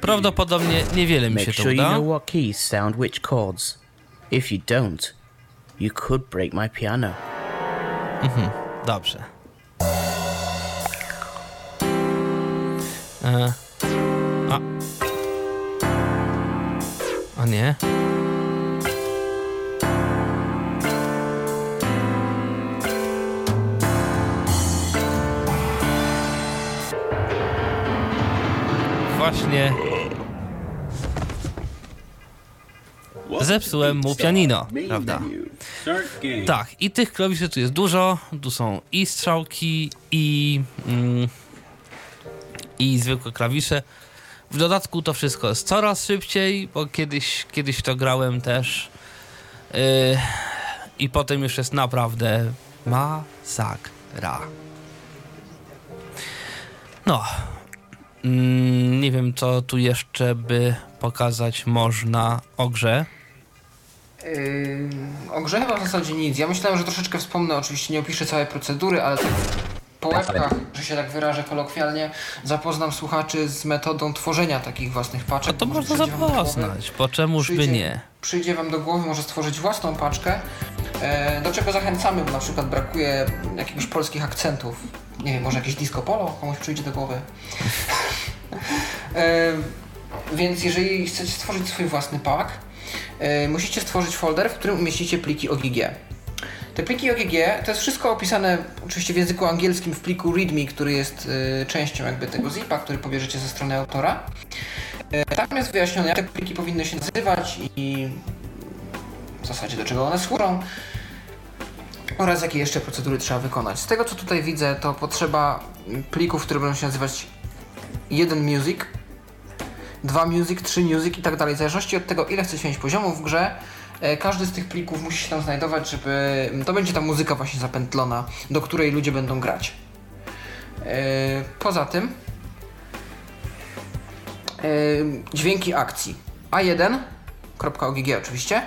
Prawdopodobnie niewiele mi się Make to sure you uda. know what keys sound which chords. If you don't, you could break my piano. Dobrze. E, a. A nie. Właśnie zepsułem mu pianino, prawda? Tak, i tych klawiszy tu jest dużo. Tu są i strzałki, i, mm, i zwykłe klawisze. W dodatku to wszystko jest coraz szybciej, bo kiedyś, kiedyś to grałem też. Yy, I potem już jest naprawdę masakra. No. Mm, nie wiem, co tu jeszcze by pokazać można o grze. Yy, o grze chyba w zasadzie nic. Ja myślałem, że troszeczkę wspomnę, oczywiście nie opiszę całej procedury, ale tak po łebkach, że się tak wyrażę kolokwialnie, zapoznam słuchaczy z metodą tworzenia takich własnych paczek. A to można zapoznać, po czemuż by przyjdzie- nie. Przyjdzie wam do głowy, może stworzyć własną paczkę, e, do czego zachęcamy, bo na przykład brakuje jakichś polskich akcentów. Nie wiem, może jakieś disco polo komuś przyjdzie do głowy. e, więc jeżeli chcecie stworzyć swój własny pack, e, musicie stworzyć folder, w którym umieścicie pliki OGG. Te pliki OGG to jest wszystko opisane oczywiście w języku angielskim w pliku README, który jest e, częścią jakby tego zipa, który pobierzecie ze strony autora. E, Tam jest wyjaśnione, jak te pliki powinny się nazywać i w zasadzie do czego one służą oraz jakie jeszcze procedury trzeba wykonać. Z tego co tutaj widzę, to potrzeba plików, które będą się nazywać jeden music, dwa music, trzy music i tak dalej. W zależności od tego, ile chcecie mieć poziomów w grze, e, każdy z tych plików musi się tam znajdować, żeby to będzie ta muzyka właśnie zapętlona, do której ludzie będą grać. E, Poza tym e, dźwięki akcji. A1.ogg oczywiście.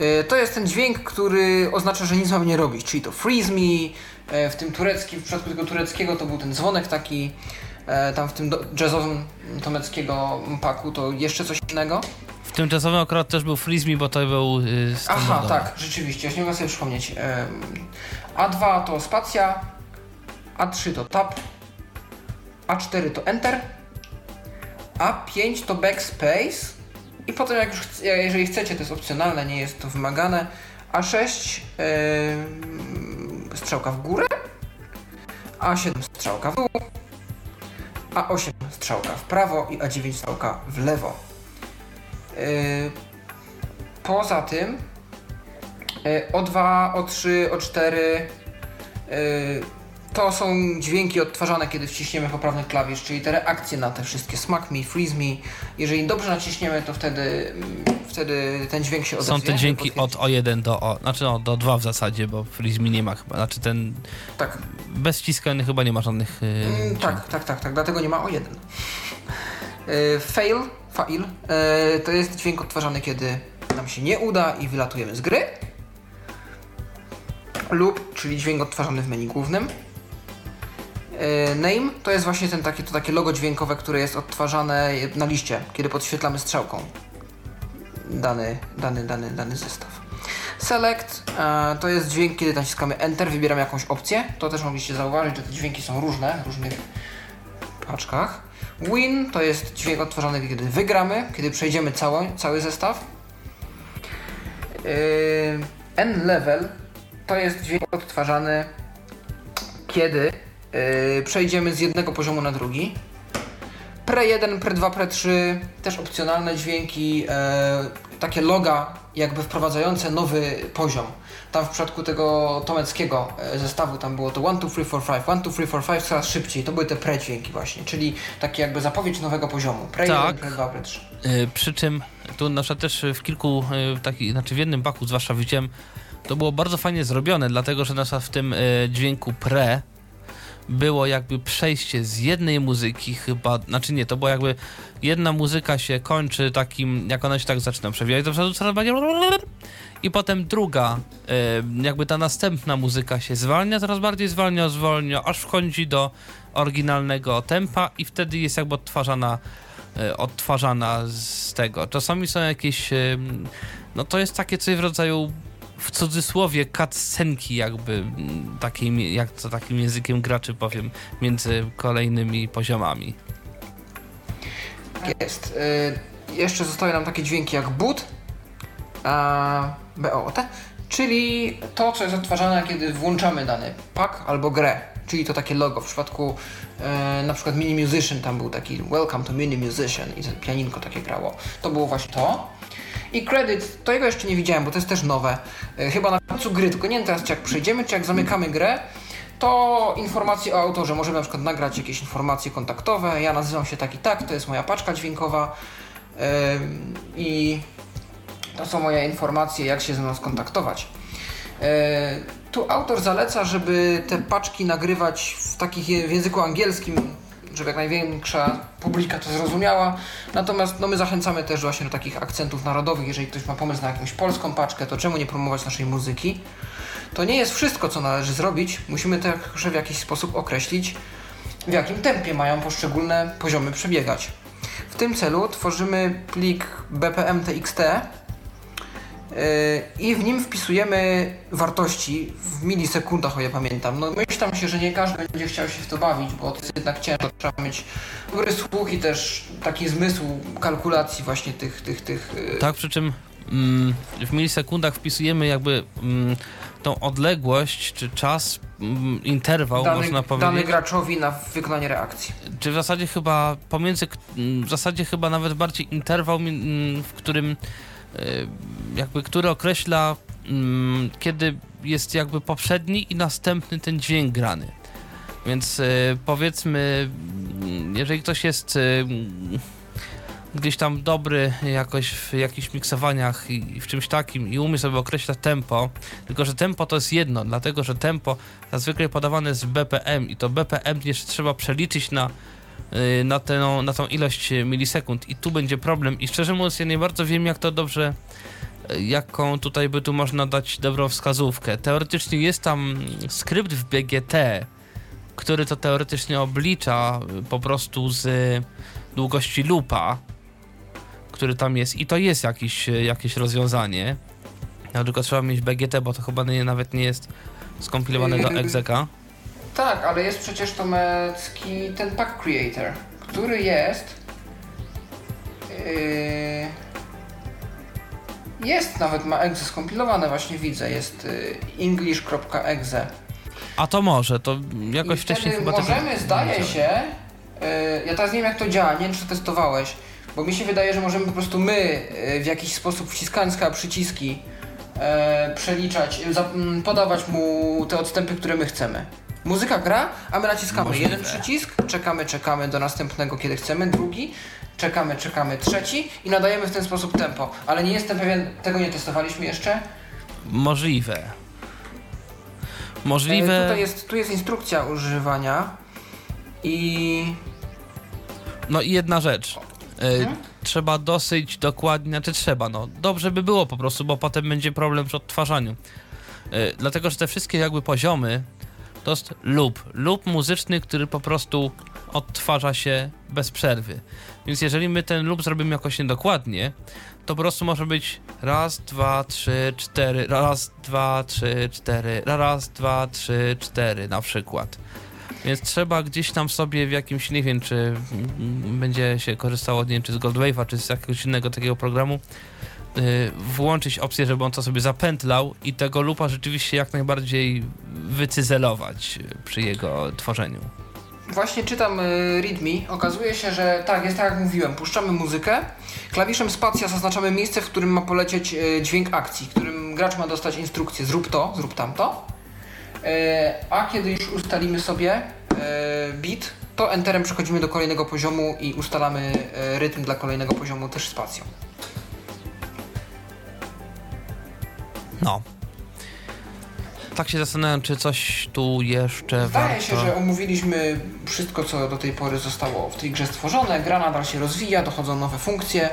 E, To jest ten dźwięk, który oznacza, że nic mam nie robić, czyli to freeze me, e, w tym tureckim, w przypadku tego tureckiego to był ten dzwonek taki, e, tam w tym jazzowym tomeckiego paku to jeszcze coś innego. W tym jazzowym akurat też był Freeze Me, bo to był yy, Aha, tak, rzeczywiście, już nie mogę sobie przypomnieć. Em, A2 to spacja, A3 to tab, A4 to enter, A5 to backspace i potem jak już, chc- jeżeli chcecie, to jest opcjonalne, nie jest to wymagane, A6 em, strzałka w górę, A7 strzałka w dół, A8 strzałka w prawo. I A9 strzałka w lewo. Yy, Poza tym y, O2, O3, O4 y, to są dźwięki odtwarzane, kiedy wciśniemy poprawny klawisz, czyli te reakcje na te wszystkie smack me, freeze me. Jeżeli dobrze naciśniemy, to wtedy, mm, wtedy ten dźwięk się odezwie. Są te dźwięki od O1 do O, znaczy no, do 2 w zasadzie, bo Freeze Me nie ma chyba, znaczy ten Tak. bez ściskania chyba nie ma żadnych... Yy, tak, tak, tak, tak, dlatego nie ma O1. Y, fail, fail, y, to jest dźwięk odtwarzany, kiedy nam się nie uda i wylatujemy z gry. Lub, czyli dźwięk odtwarzany w menu głównym. Y, Name to jest właśnie ten takie, to takie logo dźwiękowe, które jest odtwarzane na liście, kiedy podświetlamy strzałką dany, dany, dany, dany zestaw. Select e, to jest dźwięk, kiedy naciskamy Enter, wybieram jakąś opcję. To też mogliście zauważyć, że te dźwięki są różne w różnych paczkach. Win to jest dźwięk odtwarzany, kiedy wygramy, kiedy przejdziemy cały, zestaw. Yy, N level to jest dźwięk odtwarzany, kiedy yy, przejdziemy z jednego poziomu na drugi. Pre 1, Pre 2, Pre 3 też opcjonalne dźwięki, e, takie loga jakby wprowadzające nowy poziom. Tam w przypadku tego tomeckiego e, zestawu tam było to 1, 2, 3, 4, 5, 1, 2, 3, 4, 5 coraz szybciej. To były te pre dźwięki właśnie, czyli takie jakby zapowiedź nowego poziomu. Pre 1, Tak. Pre 2, Pre 3. Yy, przy czym tu na przykład też w kilku yy, takich, znaczy w jednym baku zwłaszcza widziałem, to było bardzo fajnie zrobione, dlatego że na przykład w tym yy, dźwięku pre było jakby przejście z jednej muzyki chyba, znaczy nie, to było jakby jedna muzyka się kończy takim, jak ona się tak zaczyna przewijać do przodu i potem druga, jakby ta następna muzyka się zwalnia, coraz bardziej zwalnia, zwolnia, aż wchodzi do oryginalnego tempa i wtedy jest jakby odtwarzana e, odtwarzana z tego. Czasami są jakieś, no to jest takie coś w rodzaju w cudzysłowie cutscenki jakby mm, takim, jak to takim językiem graczy powiem, między kolejnymi poziomami. Tak jest. Y, jeszcze zostały nam takie dźwięki jak boot, a, BOT, czyli to, co jest odtwarzane, kiedy włączamy dany pack albo grę, czyli to takie logo. W przypadku e, na przykład Mini Musician tam był taki Welcome to Mini Musician i pianinko takie grało. To było właśnie to. I credit, to jego jeszcze nie widziałem, bo to jest też nowe. E, chyba na końcu gry, tylko nie wiem teraz, czy jak przejdziemy, czy jak zamykamy grę, to informacje o autorze. Możemy na przykład nagrać jakieś informacje kontaktowe. Ja nazywam się tak i tak, to jest moja paczka dźwiękowa. I to są moje informacje, jak się ze mną skontaktować. E, tu autor zaleca, żeby te paczki nagrywać w takich w języku angielskim, żeby jak największa publika to zrozumiała. Natomiast no, my zachęcamy też właśnie do takich akcentów narodowych. Jeżeli ktoś ma pomysł na jakąś polską paczkę, to czemu nie promować naszej muzyki? To nie jest wszystko, co należy zrobić. Musimy także w jakiś sposób określić, w jakim tempie mają poszczególne poziomy przebiegać. W tym celu tworzymy plik BPM-TXT i w nim wpisujemy wartości w milisekundach, o ile pamiętam. No myślę się, że nie każdy będzie chciał się w to bawić, bo to jest jednak ciężko. Trzeba mieć dobry słuch i też taki zmysł kalkulacji właśnie tych, tych, tych... yy, Tak, przy czym mm, w milisekundach wpisujemy jakby mm, tą odległość, czy czas, mm, interwał, dany, można dany powiedzieć. graczowi na wykonanie reakcji. Czy w zasadzie chyba pomiędzy, k- m, w zasadzie chyba nawet bardziej interwał, mi- m, w którym jakby, który określa mm, kiedy jest jakby poprzedni i następny ten dźwięk grany. Więc y, powiedzmy, mm, jeżeli ktoś jest y, mm, gdzieś tam dobry jakoś w jakichś miksowaniach i, w czymś takim i umie sobie określać tempo, tylko że tempo to jest jedno, dlatego że tempo zazwyczaj podawane jest w BPM i to BPM jeszcze trzeba przeliczyć na, y, na, tę, na tą ilość milisekund i tu będzie problem i szczerze mówiąc ja nie bardzo wiem jak to dobrze y, jaką tutaj by tu można dać dobrą wskazówkę. Teoretycznie jest tam skrypt w BGT, który to teoretycznie oblicza y, po prostu z długości loopa, który tam jest i to jest jakiś, y, jakieś rozwiązanie. No, tylko trzeba mieć BGT, bo to chyba nie, nawet nie jest skompilowane do [laughs] execa. Tak, ale jest przecież tomecki ten pack creator, który jest. Yy, jest nawet ma exe skompilowane, właśnie widzę. Jest yy, english.exe. A to może, to jakoś I wcześniej chyba możemy, zdaje się. Yy, ja teraz nie wiem, jak to działa, nie wiem, czy to testowałeś, bo mi się wydaje, że możemy po prostu my yy, w jakiś sposób wciskając przyciski yy, przeliczać, yy, mm, podawać mu te odstępy, które my chcemy. Muzyka gra, a my naciskamy Możliwe. jeden przycisk, czekamy, czekamy do następnego, kiedy chcemy, drugi, czekamy, czekamy, trzeci i nadajemy w ten sposób tempo. Ale nie jestem pewien, tego nie testowaliśmy jeszcze. Możliwe. E, Możliwe. Tutaj jest, tu jest instrukcja używania i No i jedna rzecz. E, Mhm. Trzeba dosyć dokładnie, znaczy trzeba, no dobrze by było po prostu, bo potem będzie problem przy odtwarzaniu. E, Dlatego, że te wszystkie jakby poziomy to jest loop. Loop muzyczny, który po prostu odtwarza się bez przerwy. Więc jeżeli my ten loop zrobimy jakoś niedokładnie, to po prostu może być raz, dwa, trzy, cztery, raz, dwa, trzy, cztery, raz, dwa, trzy, cztery na przykład. Więc trzeba gdzieś tam sobie w jakimś, nie wiem, czy będzie się korzystało, nie wiem, czy z Goldwave'a, czy z jakiegoś innego takiego programu, włączyć opcję, żeby on to sobie zapętlał i tego lupa rzeczywiście jak najbardziej wycyzelować przy jego tworzeniu. Właśnie czytam y, readme. Okazuje się, że tak, jest tak jak mówiłem. Puszczamy muzykę. Klawiszem spacja zaznaczamy miejsce, w którym ma polecieć y, dźwięk akcji, w którym gracz ma dostać instrukcję zrób to, zrób tamto. Y, a kiedy już ustalimy sobie y, beat, to enterem przechodzimy do kolejnego poziomu i ustalamy y, rytm dla kolejnego poziomu też spacją. No. Tak się zastanawiam, czy coś tu jeszcze Zdaje warto... się, że omówiliśmy wszystko, co do tej pory zostało w tej grze stworzone. Gra nadal się rozwija, dochodzą nowe funkcje,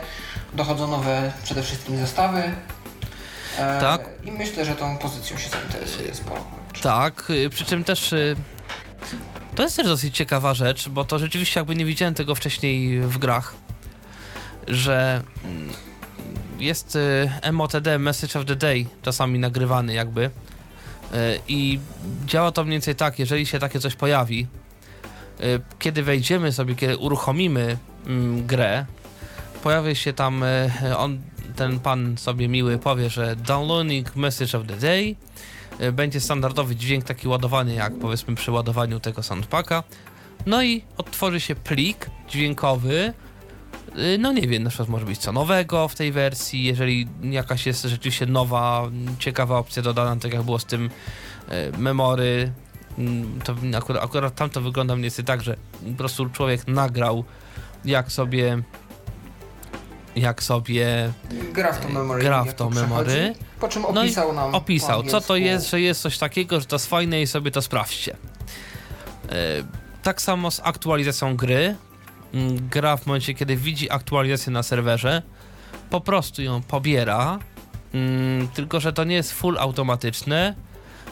dochodzą nowe przede wszystkim zestawy. E, Tak. I myślę, że tą pozycją się zainteresuje sporo. Tak, y, przy czym też y, to jest też dosyć ciekawa rzecz, bo to rzeczywiście jakby nie widziałem tego wcześniej w grach, że mm, jest y, MOTD, Message of the Day, czasami nagrywany jakby y, i działa to mniej więcej tak, jeżeli się takie coś pojawi, y, kiedy wejdziemy sobie, kiedy uruchomimy mm, grę, pojawi się tam, on, ten pan sobie miły powie, że downloading Message of the Day, będzie standardowy dźwięk taki ładowany jak powiedzmy przy ładowaniu tego soundpacka. No i odtworzy się plik dźwiękowy. Y, No nie wiem, na przykład może być co nowego w tej wersji, jeżeli jakaś jest rzeczywiście nowa, ciekawa opcja dodana, tak jak było z tym y, memory, mm, to akurat, akurat tam to wygląda mniej więcej tak, że po prostu człowiek nagrał jak sobie jak sobie Gra w to memory. gra w memory. Po czym No opisał nam. opisał, co to jest, że jest coś takiego, że to jest fajne i sobie to sprawdźcie. Tak samo z aktualizacją gry. Mm, Gra w momencie, kiedy widzi aktualizację na serwerze, po prostu ją pobiera. Mm, Tylko, że to nie jest full automatyczne,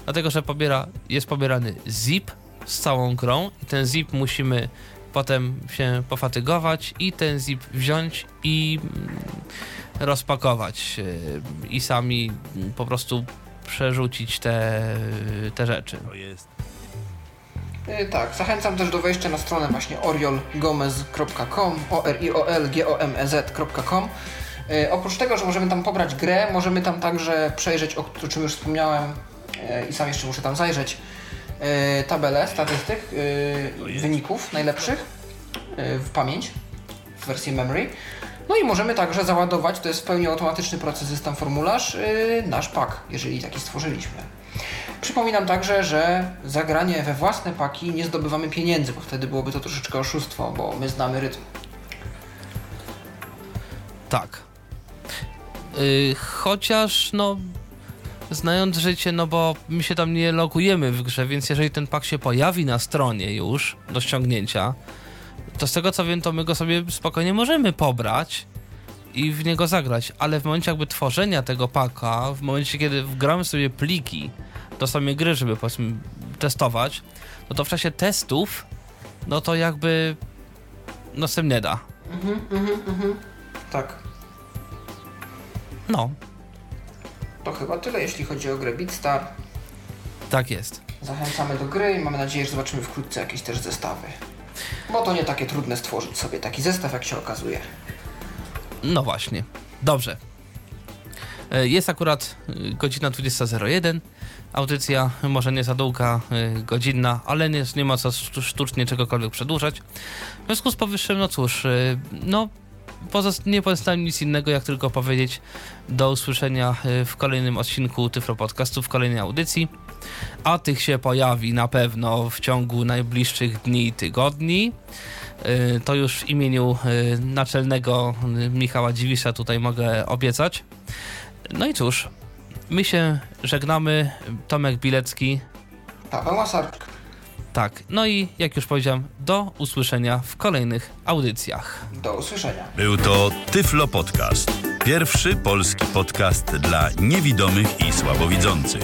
dlatego że pobiera, jest pobierany zip z całą grą i ten zip musimy potem się pofatygować i ten zip wziąć i mm, rozpakować yy, i sami po prostu przerzucić te, te rzeczy. Y, Tak, zachęcam też do wejścia na stronę właśnie oriolgomez.com, o r i o l g o m e z.com. Y, Oprócz tego, że możemy tam pobrać grę, możemy tam także przejrzeć, o czym już wspomniałem y, i sam jeszcze muszę tam zajrzeć, tabelę statystyk, wyników najlepszych w pamięć, w wersji memory. No i możemy także załadować, to jest w pełni automatyczny proces, jest tam formularz, y, nasz pak, jeżeli taki stworzyliśmy. Przypominam także, że za granie we własne paki nie zdobywamy pieniędzy, bo wtedy byłoby to troszeczkę oszustwo, bo my znamy rytm. Tak. Yy, chociaż, no, znając życie, no bo my się tam nie logujemy w grze, więc jeżeli ten pak się pojawi na stronie już do ściągnięcia, to z tego co wiem, to my go sobie spokojnie możemy pobrać i w niego zagrać, ale w momencie jakby tworzenia tego paka, w momencie kiedy wgramy sobie pliki do samej gry, żeby powiedzmy testować, no to w czasie testów, no to jakby no z tym nie da. Mhm, mhm, mhm. Tak. No, To chyba tyle, jeśli chodzi o grę Beatstar. tak jest. Zachęcamy do gry i mamy nadzieję, że zobaczymy wkrótce jakieś też zestawy. Bo to nie takie trudne stworzyć sobie taki zestaw, jak się okazuje. No właśnie. Dobrze. E, Jest akurat y, godzina 20.01. Audycja może nie za długa, y, godzinna, ale nie, nie ma co sztu- sztucznie czegokolwiek przedłużać. W związku z powyższym, no cóż, no nie pozostaje nic innego, jak tylko powiedzieć do usłyszenia w kolejnym odcinku Tyflo Podcastu, w kolejnej audycji. A tych się pojawi na pewno w ciągu najbliższych dni i tygodni. Y, To już w imieniu y, naczelnego y, Michała Dziwisza tutaj mogę obiecać. No i cóż, my się żegnamy. Tomek Bilecki. Paweł Masarczyk. Tak, no i jak już powiedziałem, do usłyszenia w kolejnych audycjach. Do usłyszenia. Był to Tyflo Podcast. Pierwszy polski podcast dla niewidomych i słabowidzących.